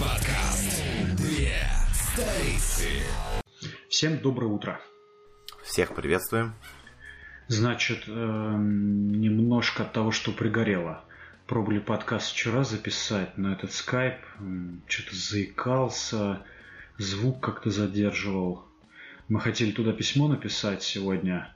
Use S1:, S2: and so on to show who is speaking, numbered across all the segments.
S1: подкаст. Две столицы.
S2: Всем доброе утро.
S3: Всех приветствуем.
S2: Значит, эм, немножко от того, что пригорело. Пробовали подкаст вчера записать на этот скайп. Что-то заикался, звук как-то задерживал. Мы хотели туда письмо написать сегодня,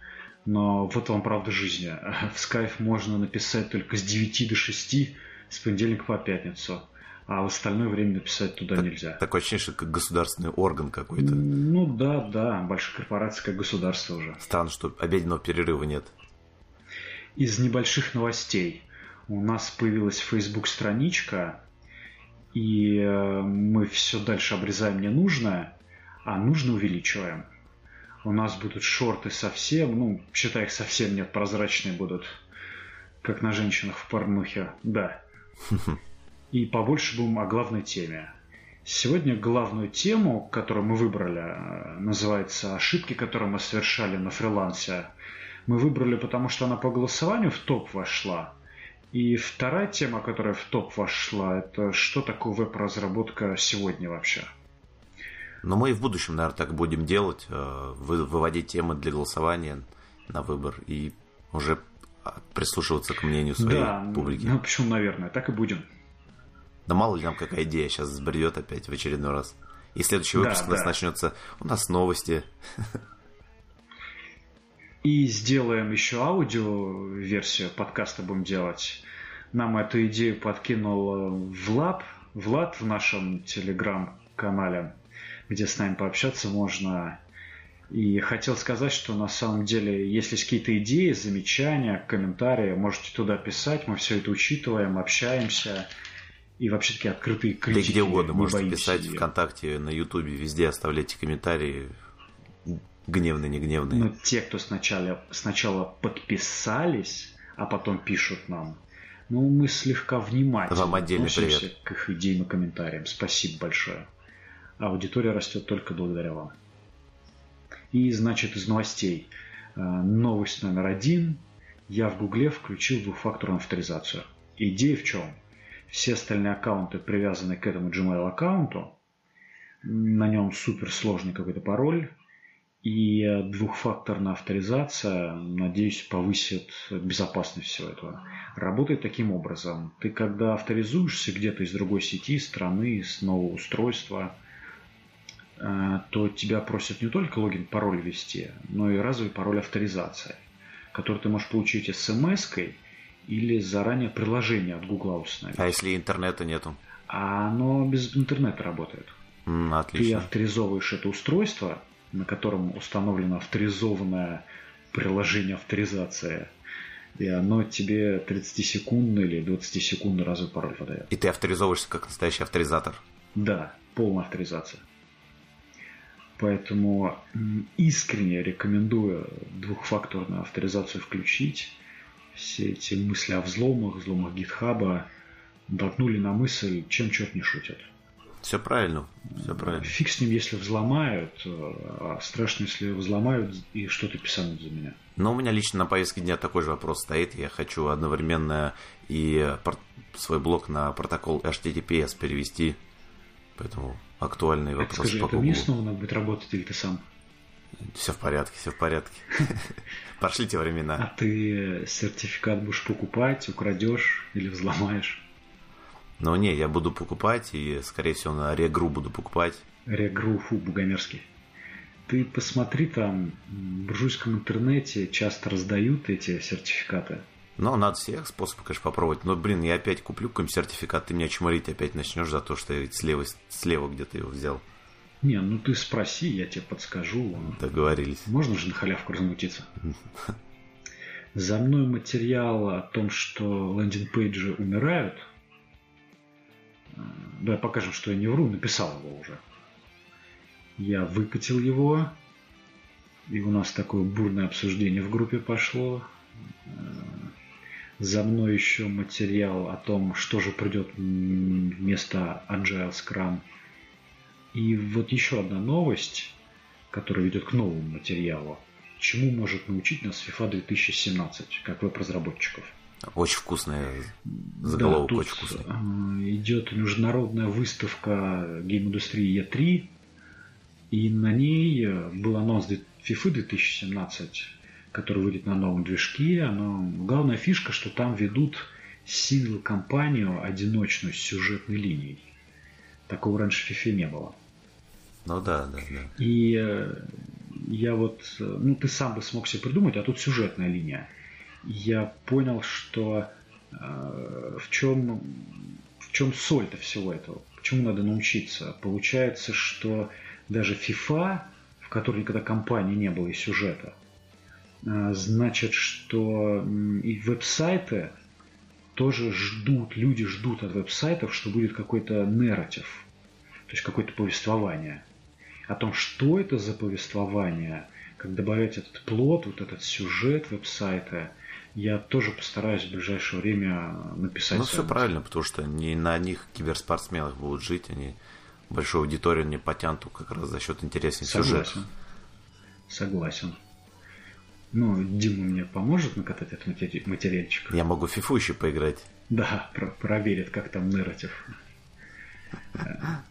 S2: но вот вам правда жизни. В скайп можно написать только с 9 до 6, с понедельника по пятницу. А в остальное время написать туда нельзя.
S3: Такое ощущение, что как государственный орган какой-то.
S2: Ну да, да, большая корпорация как государство уже.
S3: Странно, что обеденного перерыва нет.
S2: Из небольших новостей. У нас появилась Facebook страничка, и э, мы все дальше обрезаем ненужное, а нужно увеличиваем. У нас будут шорты совсем, ну, считай их совсем нет, прозрачные будут, как на женщинах в порнухе, да. И побольше будем о главной теме. Сегодня главную тему, которую мы выбрали, э, называется «Ошибки, которые мы совершали на фрилансе». Мы выбрали, потому что она по голосованию в топ вошла. И вторая тема, которая в топ вошла, это что такое веб-разработка сегодня вообще.
S3: Но мы и в будущем, наверное, так будем делать. э, вы- Выводить темы для голосования на выбор и уже а, прислушиваться к мнению своей
S2: да,
S3: публики.
S2: ну почему, наверное, так и будем.
S3: Да мало ли нам какая идея сейчас сбредет опять в очередной раз. И следующий
S2: Да,
S3: выпуск у нас
S2: да.
S3: начнется. У нас новости.
S2: И сделаем еще аудио-версию подкаста будем делать. Нам эту идею подкинул э, Влад, Влад в нашем телеграм-канале, где с нами пообщаться можно. И хотел сказать, что на самом деле, если есть какие-то идеи, замечания, комментарии, можете туда писать, мы все это учитываем, общаемся. И вообще такие открытые
S3: Да
S2: критики.
S3: где угодно
S2: не
S3: можете
S2: боимся
S3: писать
S2: ее.
S3: ВКонтакте, на Ютубе, везде оставляйте комментарии. Гневные, негневные.
S2: Но те, кто сначала, сначала подписались, а потом пишут нам, ну, мы слегка внимательно
S3: Вам отдельный
S2: относимся
S3: привет.
S2: к их идеям и комментариям. Спасибо большое. Аудитория растет только благодаря вам. И, значит, из новостей. Э, Новость номер один. Я в Гугле включил двухфакторную авторизацию. Идея в чем? Все остальные аккаунты привязаны к этому Gmail аккаунту. На нем суперсложный какой-то пароль. И э, двухфакторная авторизация, надеюсь, повысит безопасность всего этого. Работает таким образом. Ты когда авторизуешься где-то из другой сети, страны, с нового устройства, э, то тебя просят не только логин, пароль ввести, но и разовый пароль авторизации, который ты можешь получить смс-кой или заранее приложение от Google установить.
S3: А если интернета нету?
S2: А оно без интернета работает. Ты
S3: отлично.
S2: авторизовываешь это устройство, на котором установлено авторизованное приложение авторизации, и оно тебе 30-секундный или 20-секундный разовый пароль выдает.
S3: И ты авторизовываешься как настоящий авторизатор.
S2: Да, полная авторизация. Поэтому искренне рекомендую двухфакторную авторизацию включить. Все эти мысли о взломах, взломах гитхаба натолкнули на мысль, чем черт не шутит.
S3: Все правильно, все правильно.
S2: Фиг с ним, если взломают, э, а страшно, если взломают и что-то писанут за меня.
S3: Но у меня лично на повестке дня такой же вопрос стоит. Я хочу одновременно и свой блог на протокол HTTPS перевести. Поэтому актуальные
S2: Так
S3: вопросы
S2: скажи,
S3: по
S2: это
S3: Google.
S2: снова надо будет работать или ты сам?
S3: Все в порядке, все в порядке. Пошли те
S2: А
S3: времена.
S2: ты сертификат будешь покупать, украдешь или взломаешь?
S3: Но не, я буду покупать и, скорее всего, на регру буду покупать.
S2: Регру, фу, бугомерзкий. Ты посмотри там, в буржуйском интернете часто раздают эти сертификаты.
S3: Но надо всех способов, конечно, попробовать. Но, блин, я опять куплю какой-нибудь сертификат, ты меня чморить опять начнешь за то, что я слева, слева где-то его взял.
S2: Не, ну ты спроси, я тебе подскажу.
S3: Договорились.
S2: Можно же на халявку размутиться. За мной материал о том, что лендинг-пейджи умирают. Э, Давай покажем, что я не вру, написал его уже. Я выкатил его, и у нас такое бурное обсуждение в группе пошло. Э, За мной еще материал о том, что же придет вместо Agile Scrum. И вот еще одна новость, которая ведет к новому материалу. Чему может научить нас FIFA 2017, как веб-разработчиков?
S3: Очень вкусная. Заголовок
S2: да,
S3: очень вкусный.
S2: Э, идет международная выставка гейм-индустрии E3. И на ней был анонс FIFA 2017, который выйдет на новом движке. Но главная фишка, что там ведут сингл-компанию одиночную с сюжетной линией. Такого раньше в FIFA не было.
S3: Ну да, да, да.
S2: И э, я вот, э, ну ты сам бы смог себе придумать, а тут сюжетная линия. Я понял, что э, в чем в чем соль-то всего этого, почему надо научиться. Получается, что даже FIFA, в которой никогда компании не было и сюжета, э, значит, что и веб-сайты тоже ждут, люди ждут от веб-сайтов, что будет какой-то нарратив, то есть какое-то повествование о том, что это за повествование, как добавлять этот плод, вот этот сюжет веб-сайта, я тоже постараюсь в ближайшее время написать.
S3: Ну, все правильно, потому что не на них киберспортсменах будут жить, они большую аудиторию не потянут как раз за счет интересных
S2: Согласен.
S3: сюжетов.
S2: Согласен. Ну, Дима мне поможет накатать этот материальчик.
S3: Я могу фифу еще поиграть.
S2: Да, про проверит, как там нарратив.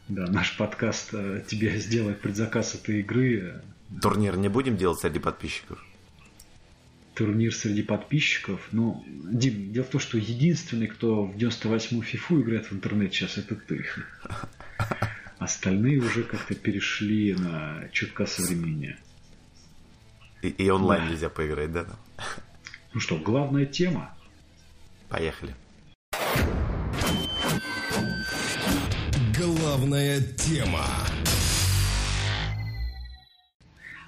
S2: Да, наш подкаст э, тебе сделает предзаказ этой игры.
S3: Турнир не будем делать среди подписчиков?
S2: Турнир среди подписчиков. Ну, Дим, дело в том, что единственный, кто в 98-ю фифу играет в интернете сейчас, это ты. Остальные уже как-то перешли на чутка современнее.
S3: И, и онлайн да. нельзя поиграть, да?
S2: Ну что, главная тема.
S3: Поехали.
S1: Главная тема.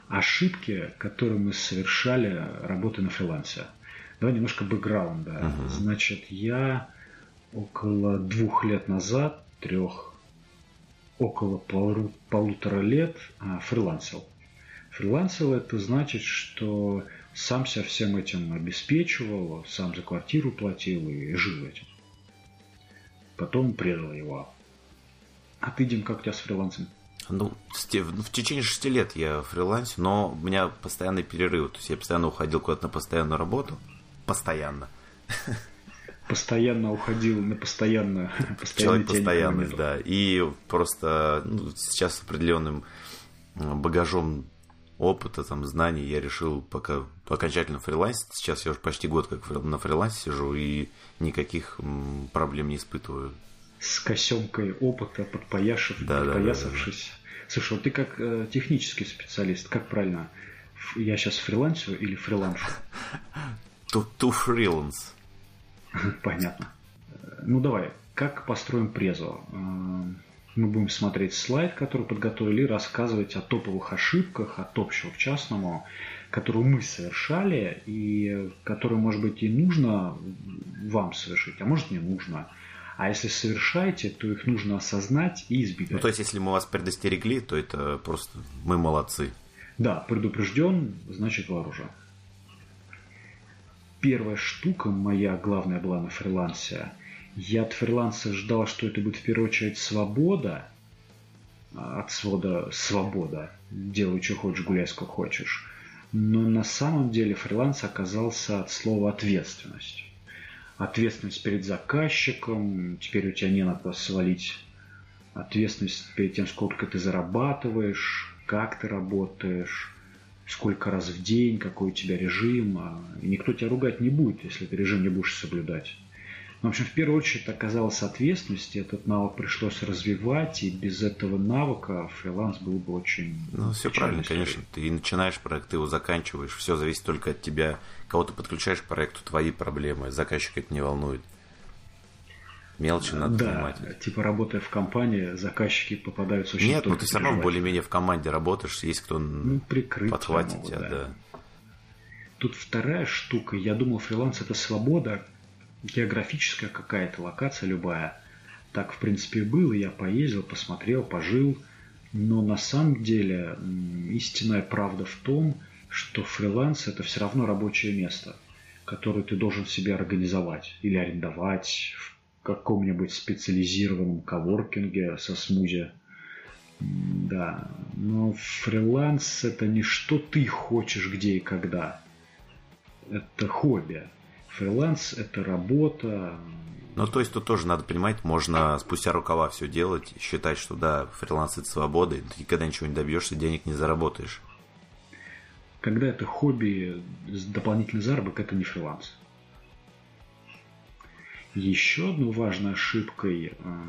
S2: Ошибки, которые мы совершали, работая на фрилансе. Давай немножко бэкграунда. Uh-huh. Значит, я около двух лет назад, трех, около полу, полутора лет а, фрилансил. Фрилансил это значит, что сам себя всем этим обеспечивал, сам за квартиру платил и жил этим. Потом предал его. А ты, Дим, как у тебя с фрилансом?
S3: Ну, в течение шести лет я фрилансе, но у меня постоянные перерывы. То есть я постоянно уходил куда-то на постоянную работу. Постоянно.
S2: Постоянно уходил на постоянно.
S3: Человек постоянный, да. И просто ну, сейчас с определенным багажом опыта, там, знаний я решил пока окончательно фрилансить. Сейчас я уже почти год как на фрилансе сижу и никаких проблем не испытываю
S2: с косемкой опыта, подпояшив, да, подпоясавшись. Да, да, да. Слушай, вот ты как э, технический специалист, как правильно? Я сейчас фрилансю или фриланшу?
S3: To, to freelance.
S2: Понятно. Ну давай, как построим презу? Мы будем смотреть слайд, который подготовили, и рассказывать о топовых ошибках, от общего к частному, которую мы совершали, и которую, может быть, и нужно вам совершить, а может, не нужно. А если совершаете, то их нужно осознать и избегать. Ну,
S3: то есть, если мы вас предостерегли, то это просто мы молодцы.
S2: Да, предупрежден, значит вооружен. Первая штука моя главная была на фрилансе. Я от фриланса ждал, что это будет в первую очередь свобода. От свода свобода. Делай, что хочешь, гуляй, сколько хочешь. Но на самом деле фриланс оказался от слова ответственность ответственность перед заказчиком, теперь у тебя не надо свалить ответственность перед тем, сколько ты зарабатываешь, как ты работаешь, сколько раз в день, какой у тебя режим. А, и никто тебя ругать не будет, если ты режим не будешь соблюдать. В общем, в первую очередь оказалась ответственность, и этот навык пришлось развивать, и без этого навыка фриланс был бы очень...
S3: Ну, все правильно, историей. конечно. Ты начинаешь проект, ты его заканчиваешь, все зависит только от тебя. Кого ты подключаешь к проекту, твои проблемы, заказчик это не волнует. Мелочи надо
S2: да,
S3: понимать.
S2: типа работая в компании, заказчики попадаются очень
S3: Нет, ну ты все равно более-менее в команде работаешь, есть кто
S2: ну,
S3: подхватит
S2: могут,
S3: тебя, да. да.
S2: Тут вторая штука, я думал, фриланс это свобода, географическая какая-то локация любая. Так, в принципе, было. Я поездил, посмотрел, пожил. Но на самом деле истинная правда в том, что фриланс – это все равно рабочее место, которое ты должен себе организовать или арендовать в каком-нибудь специализированном коворкинге со смузи. Да, но фриланс – это не что ты хочешь где и когда. Это хобби Фриланс – это работа.
S3: Ну, то есть тут тоже надо понимать, можно спустя рукава все делать, считать, что да, фриланс это свобода, и ты никогда ничего не добьешься, денег не заработаешь.
S2: Когда это хобби, дополнительный заработок – это не фриланс. Еще одной важной ошибкой, э,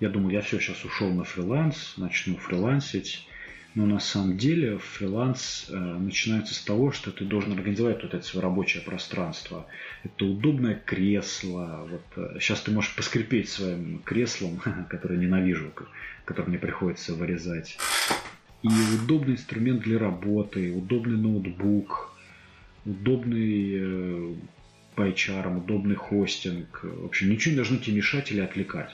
S2: я думал, я все, сейчас ушел на фриланс, начну фрилансить, но на самом деле фриланс э, начинается с того, что ты должен организовать вот это свое рабочее пространство. Это удобное кресло. Вот, э, сейчас ты можешь поскрипеть своим креслом, которое ненавижу, которое мне приходится вырезать. И удобный инструмент для работы, удобный ноутбук, удобный э, удобный хостинг. В общем, ничего не должно тебе мешать или отвлекать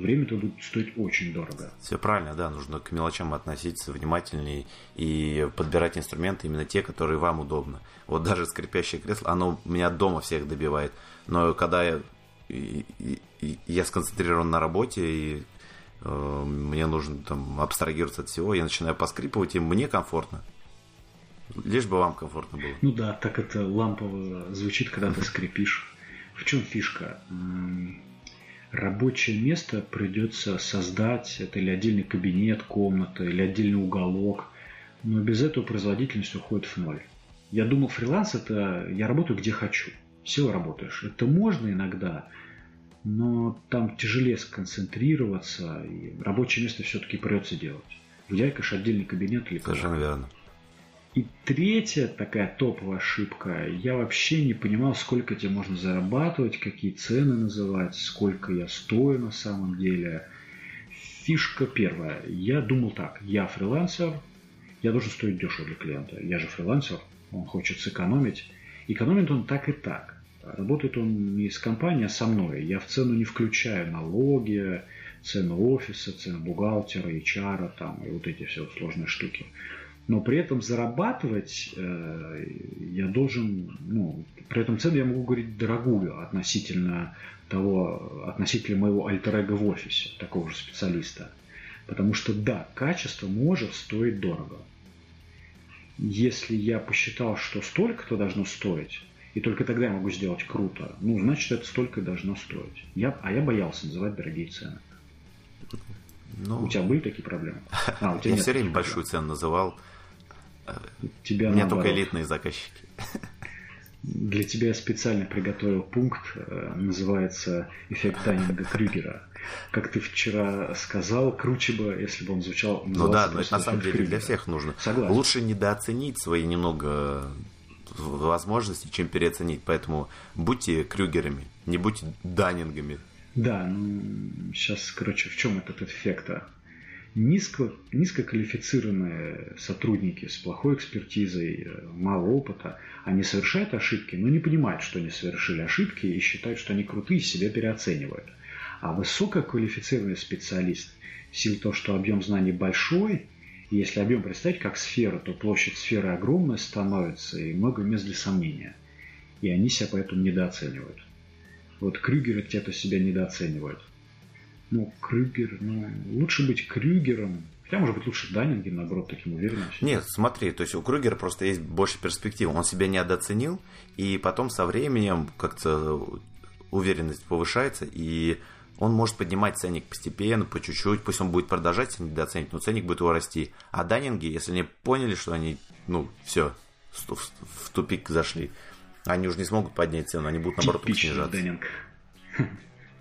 S2: время это будет стоить очень дорого.
S3: Все правильно, да, нужно к мелочам относиться внимательнее и подбирать инструменты именно те, которые вам удобны. Вот даже скрипящее кресло, оно меня дома всех добивает. Но когда я, я сконцентрирован на работе и э, мне нужно там абстрагироваться от всего, я начинаю поскрипывать, и мне комфортно. Лишь бы вам комфортно было.
S2: Ну да, так это лампово звучит, когда ты скрипишь. В чем фишка? Рабочее место придется создать, это или отдельный кабинет, комната, или отдельный уголок, но без этого производительность уходит в ноль. Я думал, фриланс это я работаю где хочу. Все работаешь. Это можно иногда, но там тяжелее сконцентрироваться, и рабочее место все-таки придется делать. Взять, конечно, отдельный кабинет или
S3: Совершенно верно.
S2: И третья такая топовая ошибка. Я вообще не понимал, сколько тебе можно зарабатывать, какие цены называть, сколько я стою на самом деле. Фишка первая. Я думал так. Я фрилансер, я должен стоить дешево для клиента. Я же фрилансер, он хочет сэкономить. Экономит он так и так. Работает он не с компанией, а со мной. Я в цену не включаю налоги, цену офиса, цену бухгалтера, HR там, и вот эти все сложные штуки но при этом зарабатывать э, я должен, ну, при этом цену я могу говорить дорогую относительно того, относительно моего альтер в офисе, такого же специалиста. Потому что да, качество может стоить дорого. Если я посчитал, что столько-то должно стоить, и только тогда я могу сделать круто, ну, значит, это столько должно стоить. Я, а я боялся называть дорогие цены. Ну, у тебя были такие проблемы?
S3: А, у тебя я все время большую цену называл. Тебя Мне только элитные заказчики.
S2: Для тебя я специально приготовил пункт, э, называется «Эффект Данинга Крюгера». Как ты вчера сказал, круче бы, если бы он звучал...
S3: Ну да, но это на самом деле Крюгера. для всех нужно. Согласен. Лучше недооценить свои немного возможности, чем переоценить. Поэтому будьте Крюгерами, не будьте Даннингами.
S2: Да, ну сейчас, короче, в чем этот эффект? А? Низко, низкоквалифицированные сотрудники с плохой экспертизой, э, мало опыта, они совершают ошибки, но не понимают, что они совершили ошибки и считают, что они крутые и себя переоценивают. А высококвалифицированный специалист, в силу того, что объем знаний большой, если объем представить как сфера, то площадь сферы огромная становится и много мест для сомнения. И они себя поэтому недооценивают. Вот Крюгеры где-то себя недооценивают. Ну, Крюгер, ну, лучше быть Крюгером. Хотя, может быть, лучше Даннингем, наоборот, таким уверенным.
S3: Нет, смотри, то есть у Крюгера просто есть больше перспектив. Он себя не недооценил, и потом со временем как-то уверенность повышается, и он может поднимать ценник постепенно, по чуть-чуть, пусть он будет продолжать недооценить, но ценник будет его расти. А Даннинги, если они поняли, что они, ну, все, в тупик зашли, они уже не смогут поднять цену, они будут, наоборот, снижаться. Даннинг.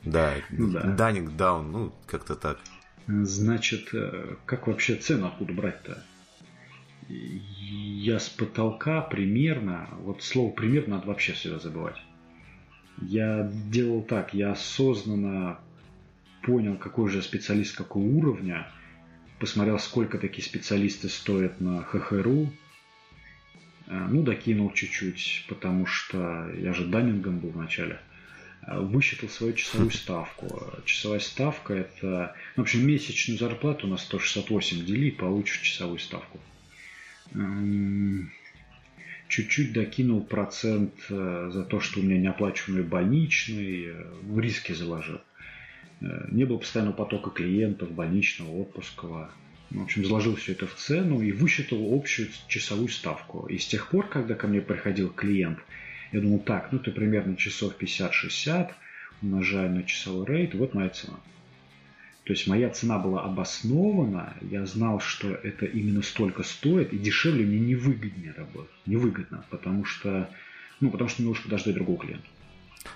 S3: Да, да. Данинг даун, ну, как-то так.
S2: Значит, э, как вообще цену откуда брать-то? Я с потолка примерно, вот слово примерно надо вообще всегда забывать. Я делал так, я осознанно понял, какой же специалист какого уровня, посмотрел, сколько такие специалисты стоят на ХХРУ, э, ну, докинул чуть-чуть, потому что я же данингом был вначале высчитал свою часовую ставку. Часовая ставка это, ну, в общем, месячную зарплату на 168 дели, получишь часовую ставку. Чуть-чуть докинул процент э, за то, что у меня неоплачиваемый больничный, э, в риски заложил. Э, не было постоянного потока клиентов, больничного, отпускного. В общем, заложил все это в цену и высчитал общую часовую ставку. И с тех пор, когда ко мне приходил клиент – Я думал, так, ну ты примерно часов 50-60, умножаю на часовой рейд, вот моя цена. То есть моя цена была обоснована, я знал, что это именно столько стоит, и дешевле мне невыгоднее работать. Невыгодно, потому что, ну, потому что мне лучше подождать другого клиента.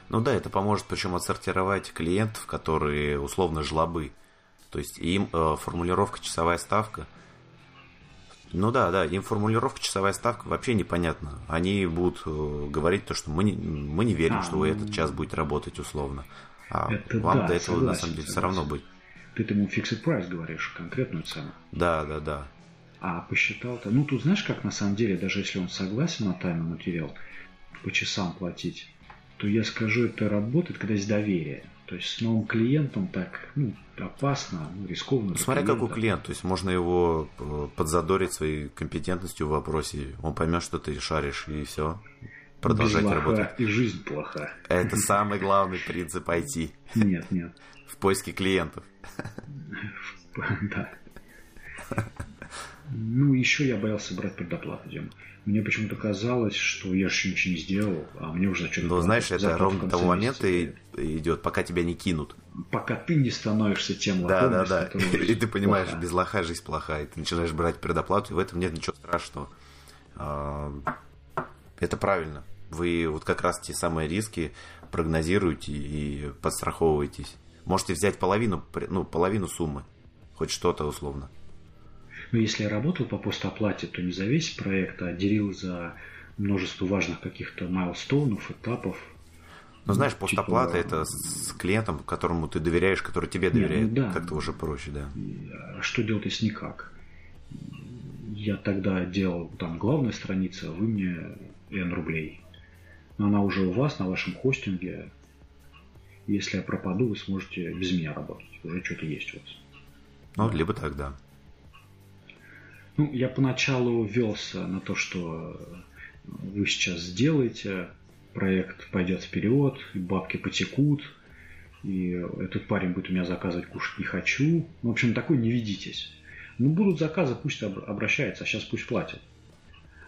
S3: Ну да, это поможет причем отсортировать клиентов, которые условно жлобы. То есть им э, формулировка часовая ставка. Ну да, да, им формулировка часовая ставка вообще непонятна. Они будут э, говорить то, что мы не, мы не верим, а, что ну, этот час будете работать условно. А вам да, до этого согласен, на самом деле согласен. все равно быть.
S2: Ты ему fixed price говоришь, конкретную цену.
S3: Да, да, да.
S2: А посчитал-то. Ну, тут знаешь, как на самом деле, даже если он согласен на тайный материал, по часам платить, то я скажу, это работает, когда есть доверие. То есть с новым клиентом так ну, опасно, ну, рискованно.
S3: Смотря какой клиент, то есть можно его э, подзадорить своей компетентностью в вопросе, он поймет, что ты шаришь, и все.
S2: Продолжать работать. И жизнь плоха.
S3: Это самый главный принцип IT.
S2: Нет, нет.
S3: В поиске клиентов.
S2: Да. Ну, еще я боялся брать предоплату, Дима. Мне почему-то казалось, что я же ничего не сделал, а мне уже зачем
S3: Ну, знаешь, это ровно того момента и идет, пока тебя не кинут.
S2: Пока ты не становишься тем
S3: лохом. Да, да, да. И ты понимаешь, плоха. без лоха жизнь плохая. И ты начинаешь брать предоплату, и в этом нет ничего страшного. А, это правильно. Вы вот как раз те самые риски прогнозируете и подстраховываетесь. Можете взять половину, ну, половину суммы. Хоть что-то условно.
S2: Но если я работал по постоплате, то не за весь проект, а делил за множество важных каких-то майлстоунов, этапов.
S3: Ну, знаешь, типа, постоплата типа... это с клиентом, которому ты доверяешь, который тебе доверяет. Нет, ну, да. Как-то уже проще, да.
S2: А что делать, если никак? Я тогда делал там главная страница, а вы мне N рублей. Но она уже у вас на вашем хостинге. Если я пропаду, вы сможете без меня работать. Уже что-то есть у вас.
S3: Ну, либо так, да.
S2: Ну, я поначалу велся на то, что вы сейчас сделаете, проект пойдет вперед, бабки потекут, и этот парень будет у меня заказывать кушать не хочу. Ну, в общем, такой не ведитесь. Ну, будут заказы, пусть обращается, а сейчас пусть платят.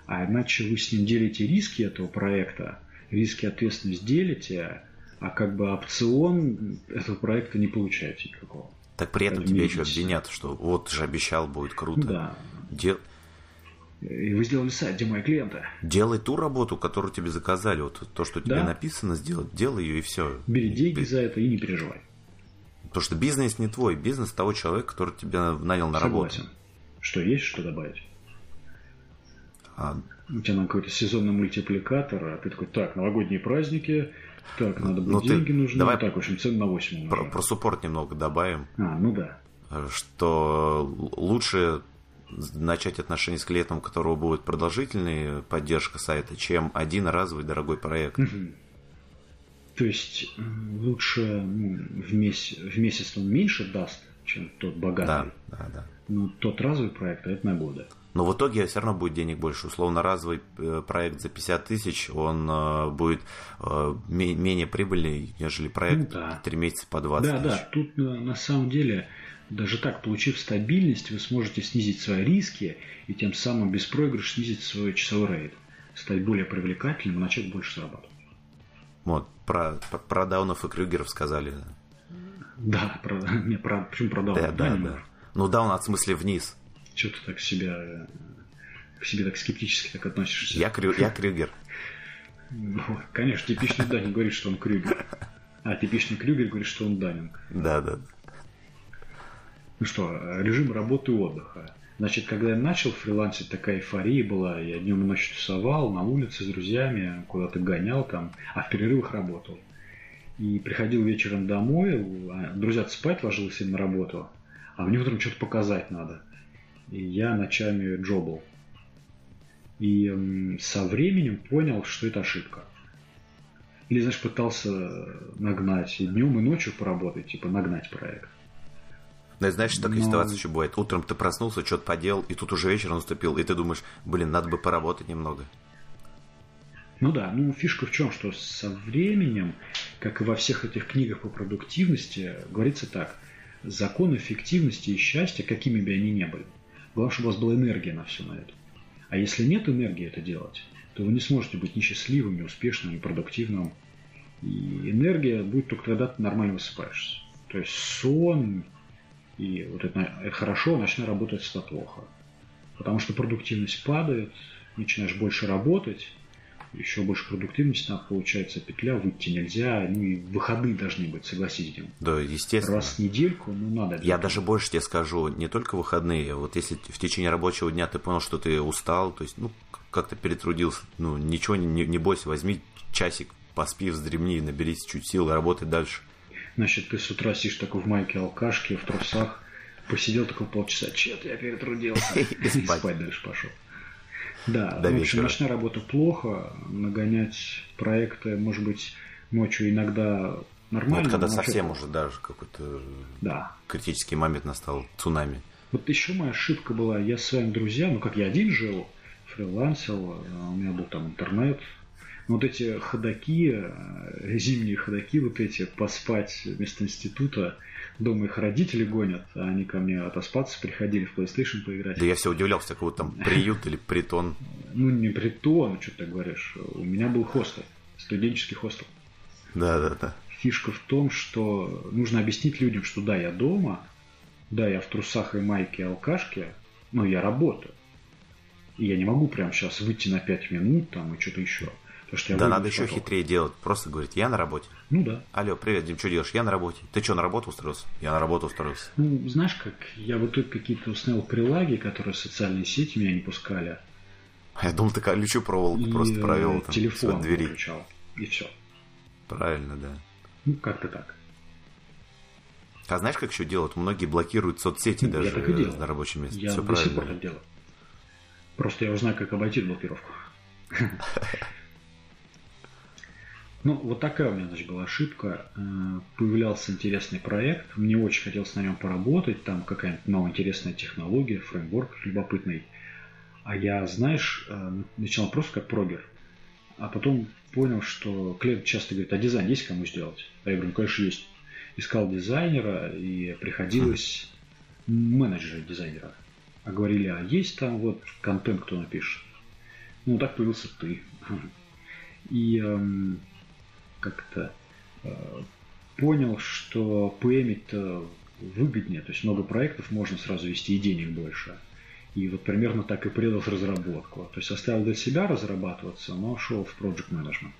S2: А иначе вы с ним делите риски этого проекта, риски ответственность делите, а как бы опцион этого проекта не получаете никакого.
S3: Так при этом тебе еще обвинят, что вот же обещал, будет круто.
S2: Да.
S3: Дел...
S2: И вы сделали сайт, где мои клиенты.
S3: Делай ту работу, которую тебе заказали. Вот то, что тебе да? написано сделать, делай ее и все.
S2: Бери деньги Б... за это и не переживай.
S3: Потому что бизнес не твой, бизнес того человека, который тебя нанял на Согласен. работу.
S2: Что есть, что добавить? А... У тебя на какой-то сезонный мультипликатор, а ты такой, так, новогодние праздники, так, надо будет ну, деньги ты... нужны, давай так, в общем, цены на 8
S3: про, про суппорт немного добавим.
S2: А, ну да.
S3: Что лучше начать отношения с клиентом, у которого будет продолжительная поддержка сайта, чем один разовый дорогой проект. Угу.
S2: То есть лучше ну, в, месяц, в месяц он меньше даст, чем тот богатый.
S3: Да, да, да.
S2: Но тот разовый проект, а это на годы.
S3: Но в итоге все равно будет денег больше. Условно, разовый э, проект за 50 тысяч, он э, будет э, менее прибыльный, нежели проект ну, да. 3 месяца по 20
S2: да, тысяч. Да, да, тут на самом деле даже так, получив стабильность, вы сможете снизить свои риски и тем самым беспроигрыш снизить свой часовой рейд, стать более привлекательным и начать больше зарабатывать.
S3: Вот, про, про, про Даунов и Крюгеров сказали.
S2: Да, про, не, про, почему про Даунов?
S3: Да, да, да. Ну, Даун от смысле вниз.
S2: Что ты так себя, к себе так скептически так относишься?
S3: Я, крю, я Крюгер.
S2: Ну, конечно, типичный Данин говорит, что он Крюгер. А типичный Крюгер говорит, что он Данинг.
S3: Да, да.
S2: Ну что, режим работы и отдыха. Значит, когда я начал фрилансить, такая эйфория была. Я днем и ночью тусовал, на улице с друзьями, куда-то гонял там, а в перерывах работал. И приходил вечером домой, а друзья спать ложился на работу, а мне утром что-то показать надо. И я ночами джобал. И со временем понял, что это ошибка. Или, знаешь, пытался нагнать и днем, и ночью поработать, типа нагнать проект.
S3: Да, знаешь, такая Но... ситуация еще бывает. Утром ты проснулся, что-то поделал, и тут уже вечер наступил, и ты думаешь, блин, надо бы поработать немного.
S2: Ну да, ну фишка в чем, что со временем, как и во всех этих книгах по продуктивности, говорится так, закон эффективности и счастья, какими бы они ни были, главное, чтобы у вас была энергия на все на это. А если нет энергии это делать, то вы не сможете быть ни счастливым, ни успешным, ни продуктивным. И энергия будет только когда ты нормально высыпаешься. То есть сон и вот это, это хорошо, ночная работа это плохо. Потому что продуктивность падает, начинаешь больше работать, еще больше продуктивности надо, получается, петля, выйти нельзя, ну и выходные должны быть, согласитесь, Дим.
S3: Да, естественно.
S2: Раз в недельку, ну надо.
S3: Я даже больше тебе скажу, не только выходные, вот если в течение рабочего дня ты понял, что ты устал, то есть, ну, как-то перетрудился, ну, ничего не, не бойся, возьми часик, поспи, вздремни, наберись чуть сил и работай дальше.
S2: Значит, ты с утра сидишь такой в майке алкашке, в трусах, посидел такой полчаса, чет, я перетрудился, и спать дальше пошел. Да, До в общем, ночная работа плохо, нагонять проекты, может быть, ночью иногда нормально. Ну,
S3: это когда совсем уже даже какой-то
S2: да.
S3: критический момент настал, цунами.
S2: Вот еще моя ошибка была, я своим друзьям, ну как я один жил, фрилансил, а у меня был там интернет, вот эти ходаки, зимние ходаки, вот эти, поспать вместо института, дома их родители гонят, а они ко мне отоспаться приходили в PlayStation поиграть.
S3: Да я все удивлялся, какой там приют или притон.
S2: Ну, не притон, что ты говоришь. У меня был хостел, студенческий хостел.
S3: Да, да, да.
S2: Фишка в том, что нужно объяснить людям, что да, я дома, да, я в трусах и майке и алкашке, но я работаю. И я не могу прямо сейчас выйти на 5 минут там и что-то еще.
S3: Потому что я да, надо еще хитрее делать. Просто говорить, я на работе.
S2: Ну да.
S3: Алло, привет, Дим, что делаешь? Я на работе. Ты что, на работу устроился? Я на работу устроился.
S2: Ну, знаешь как, я вот тут какие-то установил прилаги, которые социальные сети меня не пускали.
S3: Я думал, ты колючую проволоку и просто провел
S2: там телефон двери. Включал, и все.
S3: Правильно, да.
S2: Ну, как-то так.
S3: А знаешь, как еще делают? Многие блокируют соцсети ну, даже на рабочем месте.
S2: Я
S3: Все
S2: до
S3: правильно.
S2: сих пор так делаю. Просто я узнаю, как обойти блокировку. Ну, вот такая у меня, значит, была ошибка. Э, появлялся интересный проект, мне очень хотелось на нем поработать, там какая-нибудь новая интересная технология, фреймворк любопытный. А я, знаешь, э, начинал просто как прогер. А потом понял, что клиент часто говорит, а дизайн есть кому сделать? А я говорю, ну, конечно, есть. Искал дизайнера, и приходилось менеджера дизайнера. А говорили, а есть там вот контент, кто напишет? Ну, так появился ты. И эм, как-то э, понял, что пм выгоднее, то есть много проектов можно сразу вести и денег больше. И вот примерно так и предал разработку. То есть оставил для себя разрабатываться, но шел в project management.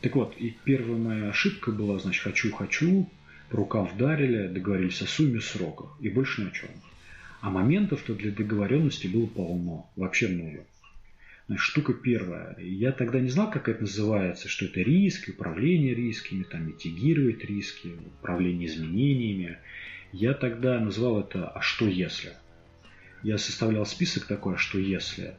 S2: Так вот, и первая моя ошибка была, значит, хочу-хочу, по рукам вдарили, договорились о сумме сроков и больше ни о чем. А моментов-то для договоренности было полно, вообще много штука первая. Я тогда не знал, как это называется, что это риски, управление рисками, там, митигировать риски, управление изменениями. Я тогда назвал это «а что если?». Я составлял список такой «а что если?».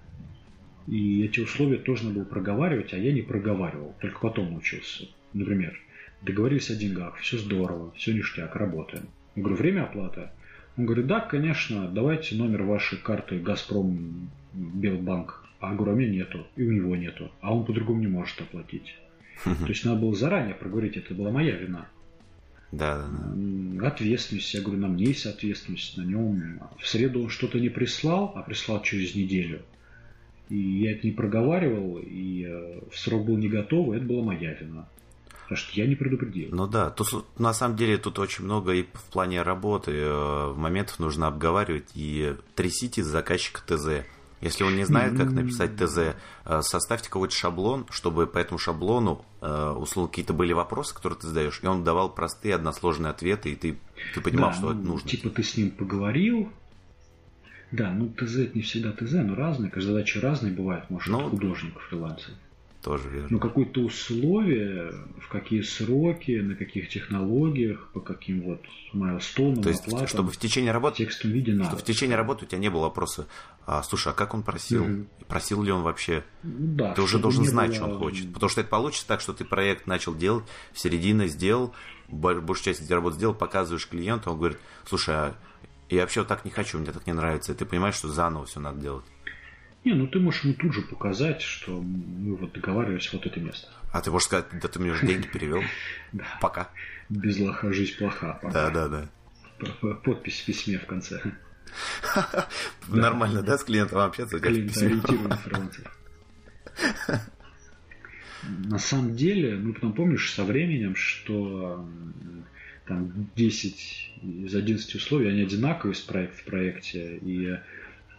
S2: И эти условия тоже надо было проговаривать, а я не проговаривал, только потом научился. Например, договорились о деньгах, все здорово, все ништяк, работаем. Я говорю, время оплаты? Он говорит, да, конечно, давайте номер вашей карты Газпром Белбанк а а меня нету, и у него нету, а он по-другому не может оплатить. То есть надо было заранее проговорить, это была моя вина.
S3: Да, да,
S2: да. Ответственность, я говорю, на мне есть ответственность, на нем. В среду он что-то не прислал, а прислал через неделю. И я это не проговаривал, и э, в срок был не готов, и это была моя вина. Потому что я не предупредил.
S3: Ну да, тут, на самом деле тут очень много и в плане работы э, моментов нужно обговаривать и трясите заказчика ТЗ. Если он не знает, как написать ТЗ, э, составьте какой-то шаблон, чтобы по этому шаблону, э, условно, какие-то были вопросы, которые ты задаешь, и он давал простые односложные ответы, и ты, ты понимал, да, что
S2: ну,
S3: это нужно.
S2: Типа ты с ним поговорил, да, ну ТЗ это не всегда ТЗ, но разные, каждая задача разная бывает, может, ну, художник, фрилансер
S3: тоже верно.
S2: Ну, какое-то условие, в какие сроки, на каких технологиях, по каким вот майлстоунам,
S3: То есть, оплатам, чтобы в течение работы,
S2: в текстовом виде надо.
S3: Чтобы в течение работы у тебя не было вопроса, а, слушай, а как он просил? Угу. Просил ли он вообще?
S2: Ну да,
S3: ты уже должен знать, было... что он хочет. Потому что это получится так, что ты проект начал делать, в середине сделал, большую часть этой работы сделал, показываешь клиенту, он говорит, слушай, а я вообще вот так не хочу, мне так не нравится. И ты понимаешь, что заново все надо делать.
S2: Не, ну ты можешь ему тут же показать, что мы вот договаривались вот это место.
S3: А ты можешь сказать, да ты мне уже деньги перевел.
S2: Да.
S3: Пока.
S2: Без лоха жизнь плоха.
S3: Да, да, да.
S2: Подпись в письме в конце.
S3: Нормально, да, с клиентом общаться?
S2: Клиент-ориентированный фрилансер. На самом деле, ну потом помнишь со временем, что там 10 из 11 условий, они одинаковые в проекте, и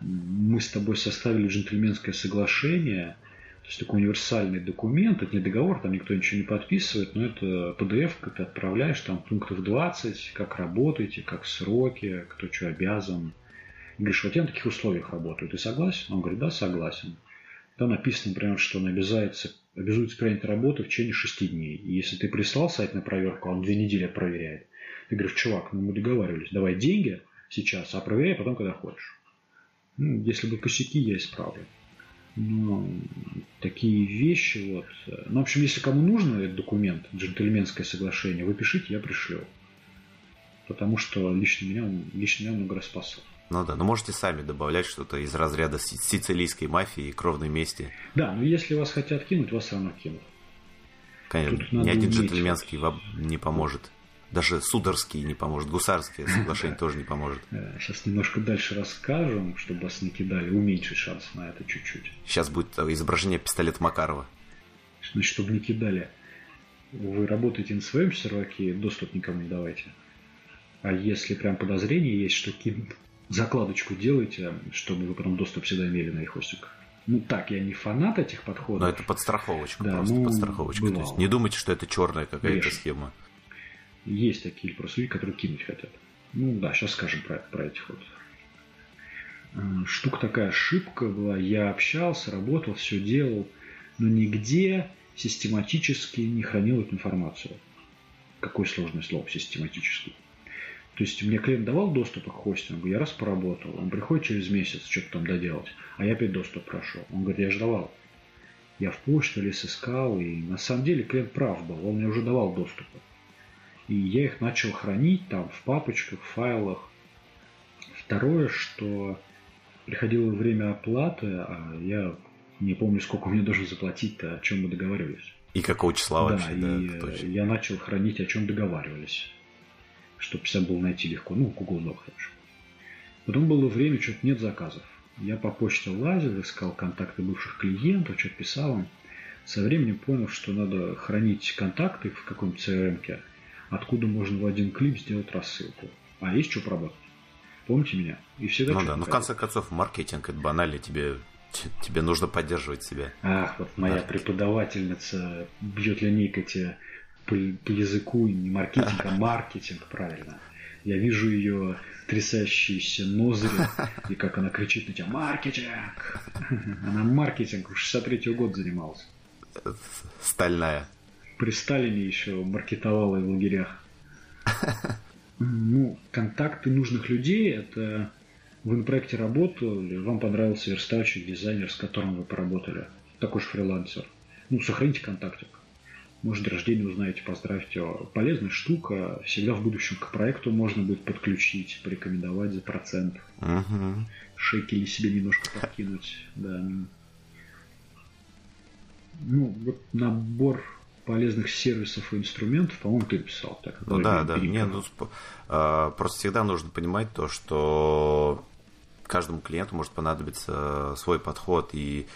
S2: мы с тобой составили джентльменское соглашение, то есть такой универсальный документ, это не договор, там никто ничего не подписывает, но это PDF, ты отправляешь, там пунктов 20, как работаете, как сроки, кто что обязан. И говоришь, вот я на таких условиях работаю, ты согласен? Он говорит, да, согласен. Там написано, например, что он обязуется, обязуется принять работу в течение 6 дней. И если ты прислал сайт на проверку, он две недели проверяет. Ты говоришь, чувак, ну мы договаривались, давай деньги сейчас, а проверяй потом, когда хочешь. Ну, если бы косяки, я исправлю. Но такие вещи вот... Ну, в общем, если кому нужен этот документ, джентльменское соглашение, вы пишите, я пришлю. Потому что лично меня, лично меня много раз спасал.
S3: Ну да, но можете сами добавлять что-то из разряда сицилийской мафии и кровной мести.
S2: Да, но если вас хотят кинуть, вас все равно кинут.
S3: Конечно, Тут ни один джентльменский вам не поможет. Даже сударский не поможет, гусарское соглашение тоже не поможет.
S2: Сейчас немножко дальше расскажем, чтобы вас не кидали, уменьшить шанс на это чуть-чуть.
S3: Сейчас будет изображение пистолета Макарова.
S2: Значит, чтобы не кидали. Вы работаете на своем серваке, доступ никому не давайте. А если прям подозрение есть, что кинут, закладочку делайте, чтобы вы потом доступ всегда имели на их хостинг. Ну так, я не фанат этих подходов.
S3: Но это подстраховочка, да, просто ну, подстраховочка. Бывало. То есть не думайте, что это черная какая-то схема.
S2: Есть такие просто люди, которые кинуть хотят. Ну да, сейчас скажем про, про этих вот. Э, штука такая, ошибка была. Я общался, работал, все делал, но нигде систематически не хранил эту информацию. Какое сложное слово систематически. То есть мне клиент давал доступ к хостингу, я раз поработал, он приходит через месяц что-то там доделать, а я опять доступ прошу. Он говорит, я же давал. Я в почту лес искал, и на самом деле клиент прав был, он мне уже давал доступ. И я их начал хранить там в папочках, в файлах. Второе, что приходило время оплаты, а я не помню, сколько мне должен заплатить-то, о чем мы договаривались.
S3: И какого числа вообще,
S2: да, и точно. я начал хранить, о чем договаривались. Чтобы себя было найти легко. Ну, Google Doc, хорошо. Потом было время, что-то нет заказов. Я по почте лазил, искал контакты бывших клиентов, что-то писал им. Со временем понял, что надо хранить контакты в каком-то CRM-ке, откуда можно в один клип сделать рассылку. А есть что поработать. Помните меня?
S3: И всегда ну да, но в конце концов маркетинг это банально, тебе тебе нужно поддерживать себя.
S2: Ах, вот моя маркетинг. преподавательница бьет линейкой тебе по, по языку не маркетинг, а маркетинг, правильно. Я вижу ее трясающиеся ноздри, и как она кричит на тебя «Маркетинг!» Она маркетинг 63-го года занималась.
S3: Стальная
S2: при Сталине еще маркетовала в лагерях. Ну, контакты нужных людей – это вы на проекте работали, вам понравился верстальщик, дизайнер, с которым вы поработали. Такой же фрилансер. Ну, сохраните контактик. Может, день рождения узнаете, поздравьте. Полезная штука. Всегда в будущем к проекту можно будет подключить, порекомендовать за процент.
S3: Угу.
S2: Шекели себе немножко подкинуть. Да. Ну, вот набор полезных сервисов и инструментов, по-моему, ты написал так.
S3: Ну да, да. Не, ну, э, просто всегда нужно понимать то, что каждому клиенту может понадобиться свой подход. И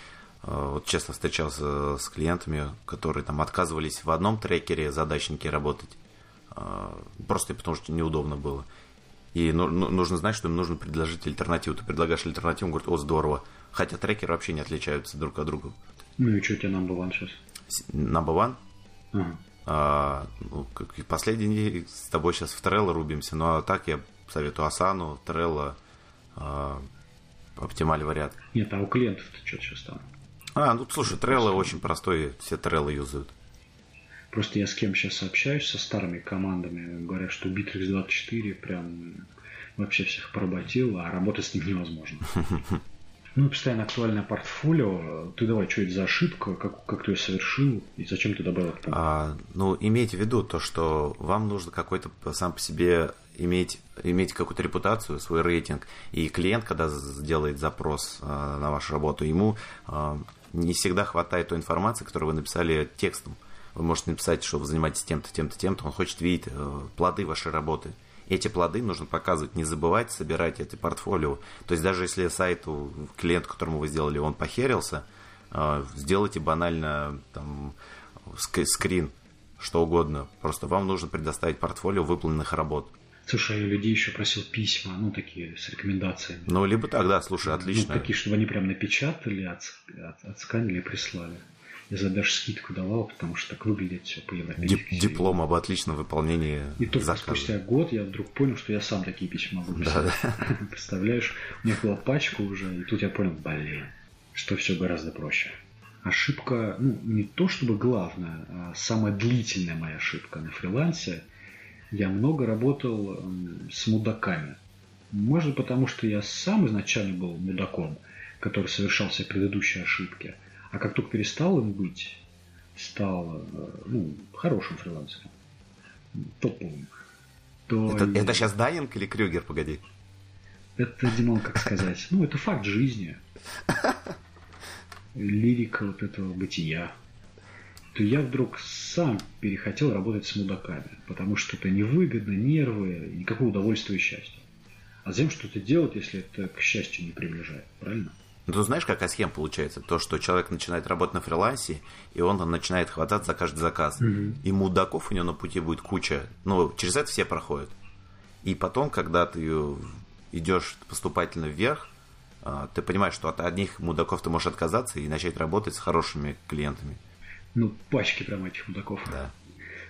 S3: э, вот честно встречался с клиентами, которые там отказывались в одном трекере задачники работать, э, просто потому что неудобно было. И ну, ну, нужно знать, что им нужно предложить альтернативу. Ты предлагаешь альтернативу, он говорит, о, здорово. Хотя трекеры вообще не отличаются друг от друга.
S2: Ну и что у тебя number one сейчас?
S3: Number one? А, ну, как последний с тобой сейчас в Трелло рубимся, но ну, а так я советую Асану, Трелло, а, оптимальный вариант.
S2: Нет, а у клиентов-то что сейчас там?
S3: А, ну слушай, Трелло очень простой, все Трелло юзают.
S2: Просто я с кем сейчас общаюсь, со старыми командами, говорят, что Bittrex 24 прям вообще всех поработил, а работать с ним невозможно. Ну, постоянно актуальное портфолио. Ты давай, что это за ошибка, как, как ты ее совершил и зачем ты добавил?
S3: А, ну, имейте в виду то, что вам нужно какой-то сам по себе иметь, иметь какую-то репутацию, свой рейтинг. И клиент, когда сделает запрос а, на вашу работу, ему а, не всегда хватает той информации, которую вы написали текстом. Вы можете написать, что вы занимаетесь тем-то, тем-то, тем-то. Он хочет видеть э, плоды вашей работы эти плоды нужно показывать, не забывать собирать это портфолио. То есть даже если сайту, клиент, которому вы сделали, он похерился, э, сделайте банально там ск- скрин, что угодно. Просто вам нужно предоставить портфолио выполненных работ.
S2: Слушай, а я людей еще просил письма, ну, такие с рекомендациями.
S3: Ну, либо тогда, слушай, отлично.
S2: Ну, такие, чтобы они прям напечатали, от, от, отсканили и прислали. Я даже скидку давал, потому что так выглядит все по
S3: Дип, Диплом об отличном выполнении
S2: И только
S3: заказа.
S2: спустя год я вдруг понял, что я сам такие письма могу писать.
S3: Да, да.
S2: Представляешь, у меня была пачка уже, и тут я понял, блин, что все гораздо проще. Ошибка, ну, не то чтобы главная, а самая длительная моя ошибка на фрилансе. Я много работал с мудаками. Может, потому что я сам изначально был мудаком, который совершал все предыдущие ошибки. А как только перестал им быть, стал э, ну, хорошим фрилансером, топовым, то...
S3: Это, это сейчас Дайинг или Крюгер, погоди?
S2: Это, Димон, как сказать, ну, это факт жизни. Лирика вот этого бытия. То я вдруг сам перехотел работать с мудаками, потому что это невыгодно, нервы, никакого удовольствия и счастья. А зачем что-то делать, если это к счастью не приближает, правильно?
S3: Ну, ты знаешь, какая схема получается? То, что человек начинает работать на фрилансе, и он начинает хвататься за каждый заказ.
S2: Мгм.
S3: И мудаков у него на пути будет куча. Ну, через это все проходят. И потом, когда ты идешь поступательно вверх, а, ты понимаешь, что от одних мудаков ты можешь отказаться и начать работать с хорошими клиентами.
S2: Ну, пачки прям этих мудаков.
S3: Да.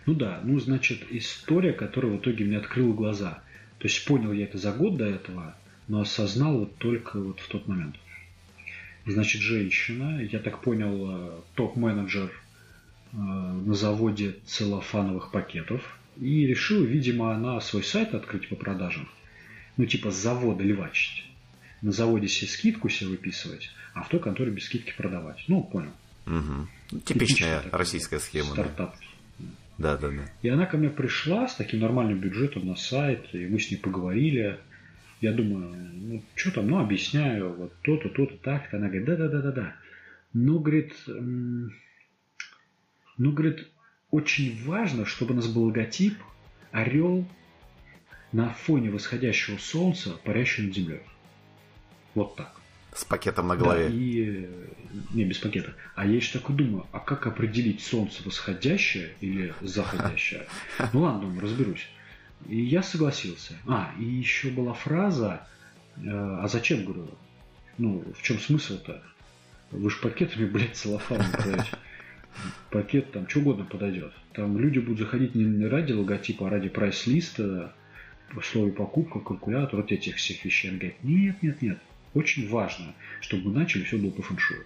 S2: Ну да, ну, значит, история, которая в итоге мне открыла глаза. То есть понял я это за год до этого, но осознал вот только вот в тот момент. Значит, женщина, я так понял, э, топ-менеджер э, на заводе целлофановых пакетов. И решила, видимо, она свой сайт открыть по продажам. Ну, типа с завода левачить. На заводе себе скидку себе выписывать, а в той конторе без скидки продавать. Ну, понял.
S3: Ну,
S2: Типичная
S3: российская схема. да.
S2: Стартап.
S3: Да, да, да.
S2: И она ко мне пришла с таким нормальным бюджетом на сайт, и мы с ней поговорили. Я думаю, ну, что там, ну, объясняю, вот то-то, то-то, так-то. Она говорит, да-да-да-да-да. Ну, говорит, ну, говорит, очень важно, чтобы у нас был логотип орел на фоне восходящего солнца, парящего над землей. Вот так.
S3: С пакетом на
S2: Да,
S3: голове.
S2: и... э, Не, без пакета. А я еще так и думаю, а как определить солнце восходящее или заходящее? Ну ладно, думаю, разберусь. И я согласился. А, и еще была фраза, э, а зачем, говорю, ну, в чем смысл-то? Вы же пакетами, блядь, целлофаном продаете. Пакет там что угодно подойдет. Там люди будут заходить не ради логотипа, а ради прайс-листа, в слове покупка, калькулятор, вот этих всех вещей. Он говорит, нет, нет, нет. Очень важно, чтобы мы начали, все было по фэншую.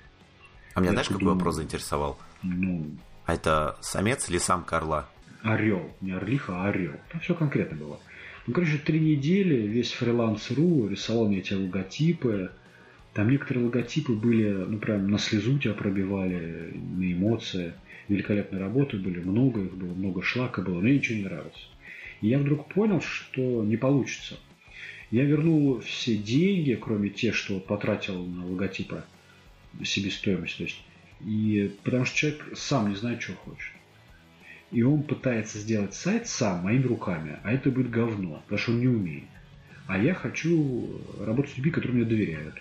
S3: А меня
S2: я
S3: знаешь, какой
S2: подумал.
S3: вопрос заинтересовал?
S2: Ну,
S3: А это самец или самка орла?
S2: Орел, не орлиха, а орел. Там все конкретно было. Ну, короче, три недели весь фриланс.ру рисовал мне эти логотипы. Там некоторые логотипы были, ну, прям на слезу тебя пробивали, на эмоции. Великолепные работы были, много их было, много шлака было, но мне ничего не нравилось. И я вдруг понял, что не получится. Я вернул все деньги, кроме тех, что потратил на логотипы, себестоимость, то есть. И потому что человек сам не знает, что хочет. И он пытается сделать сайт сам, моими руками, а это будет говно, потому что он не умеет. А я хочу работать с людьми, которые мне доверяют.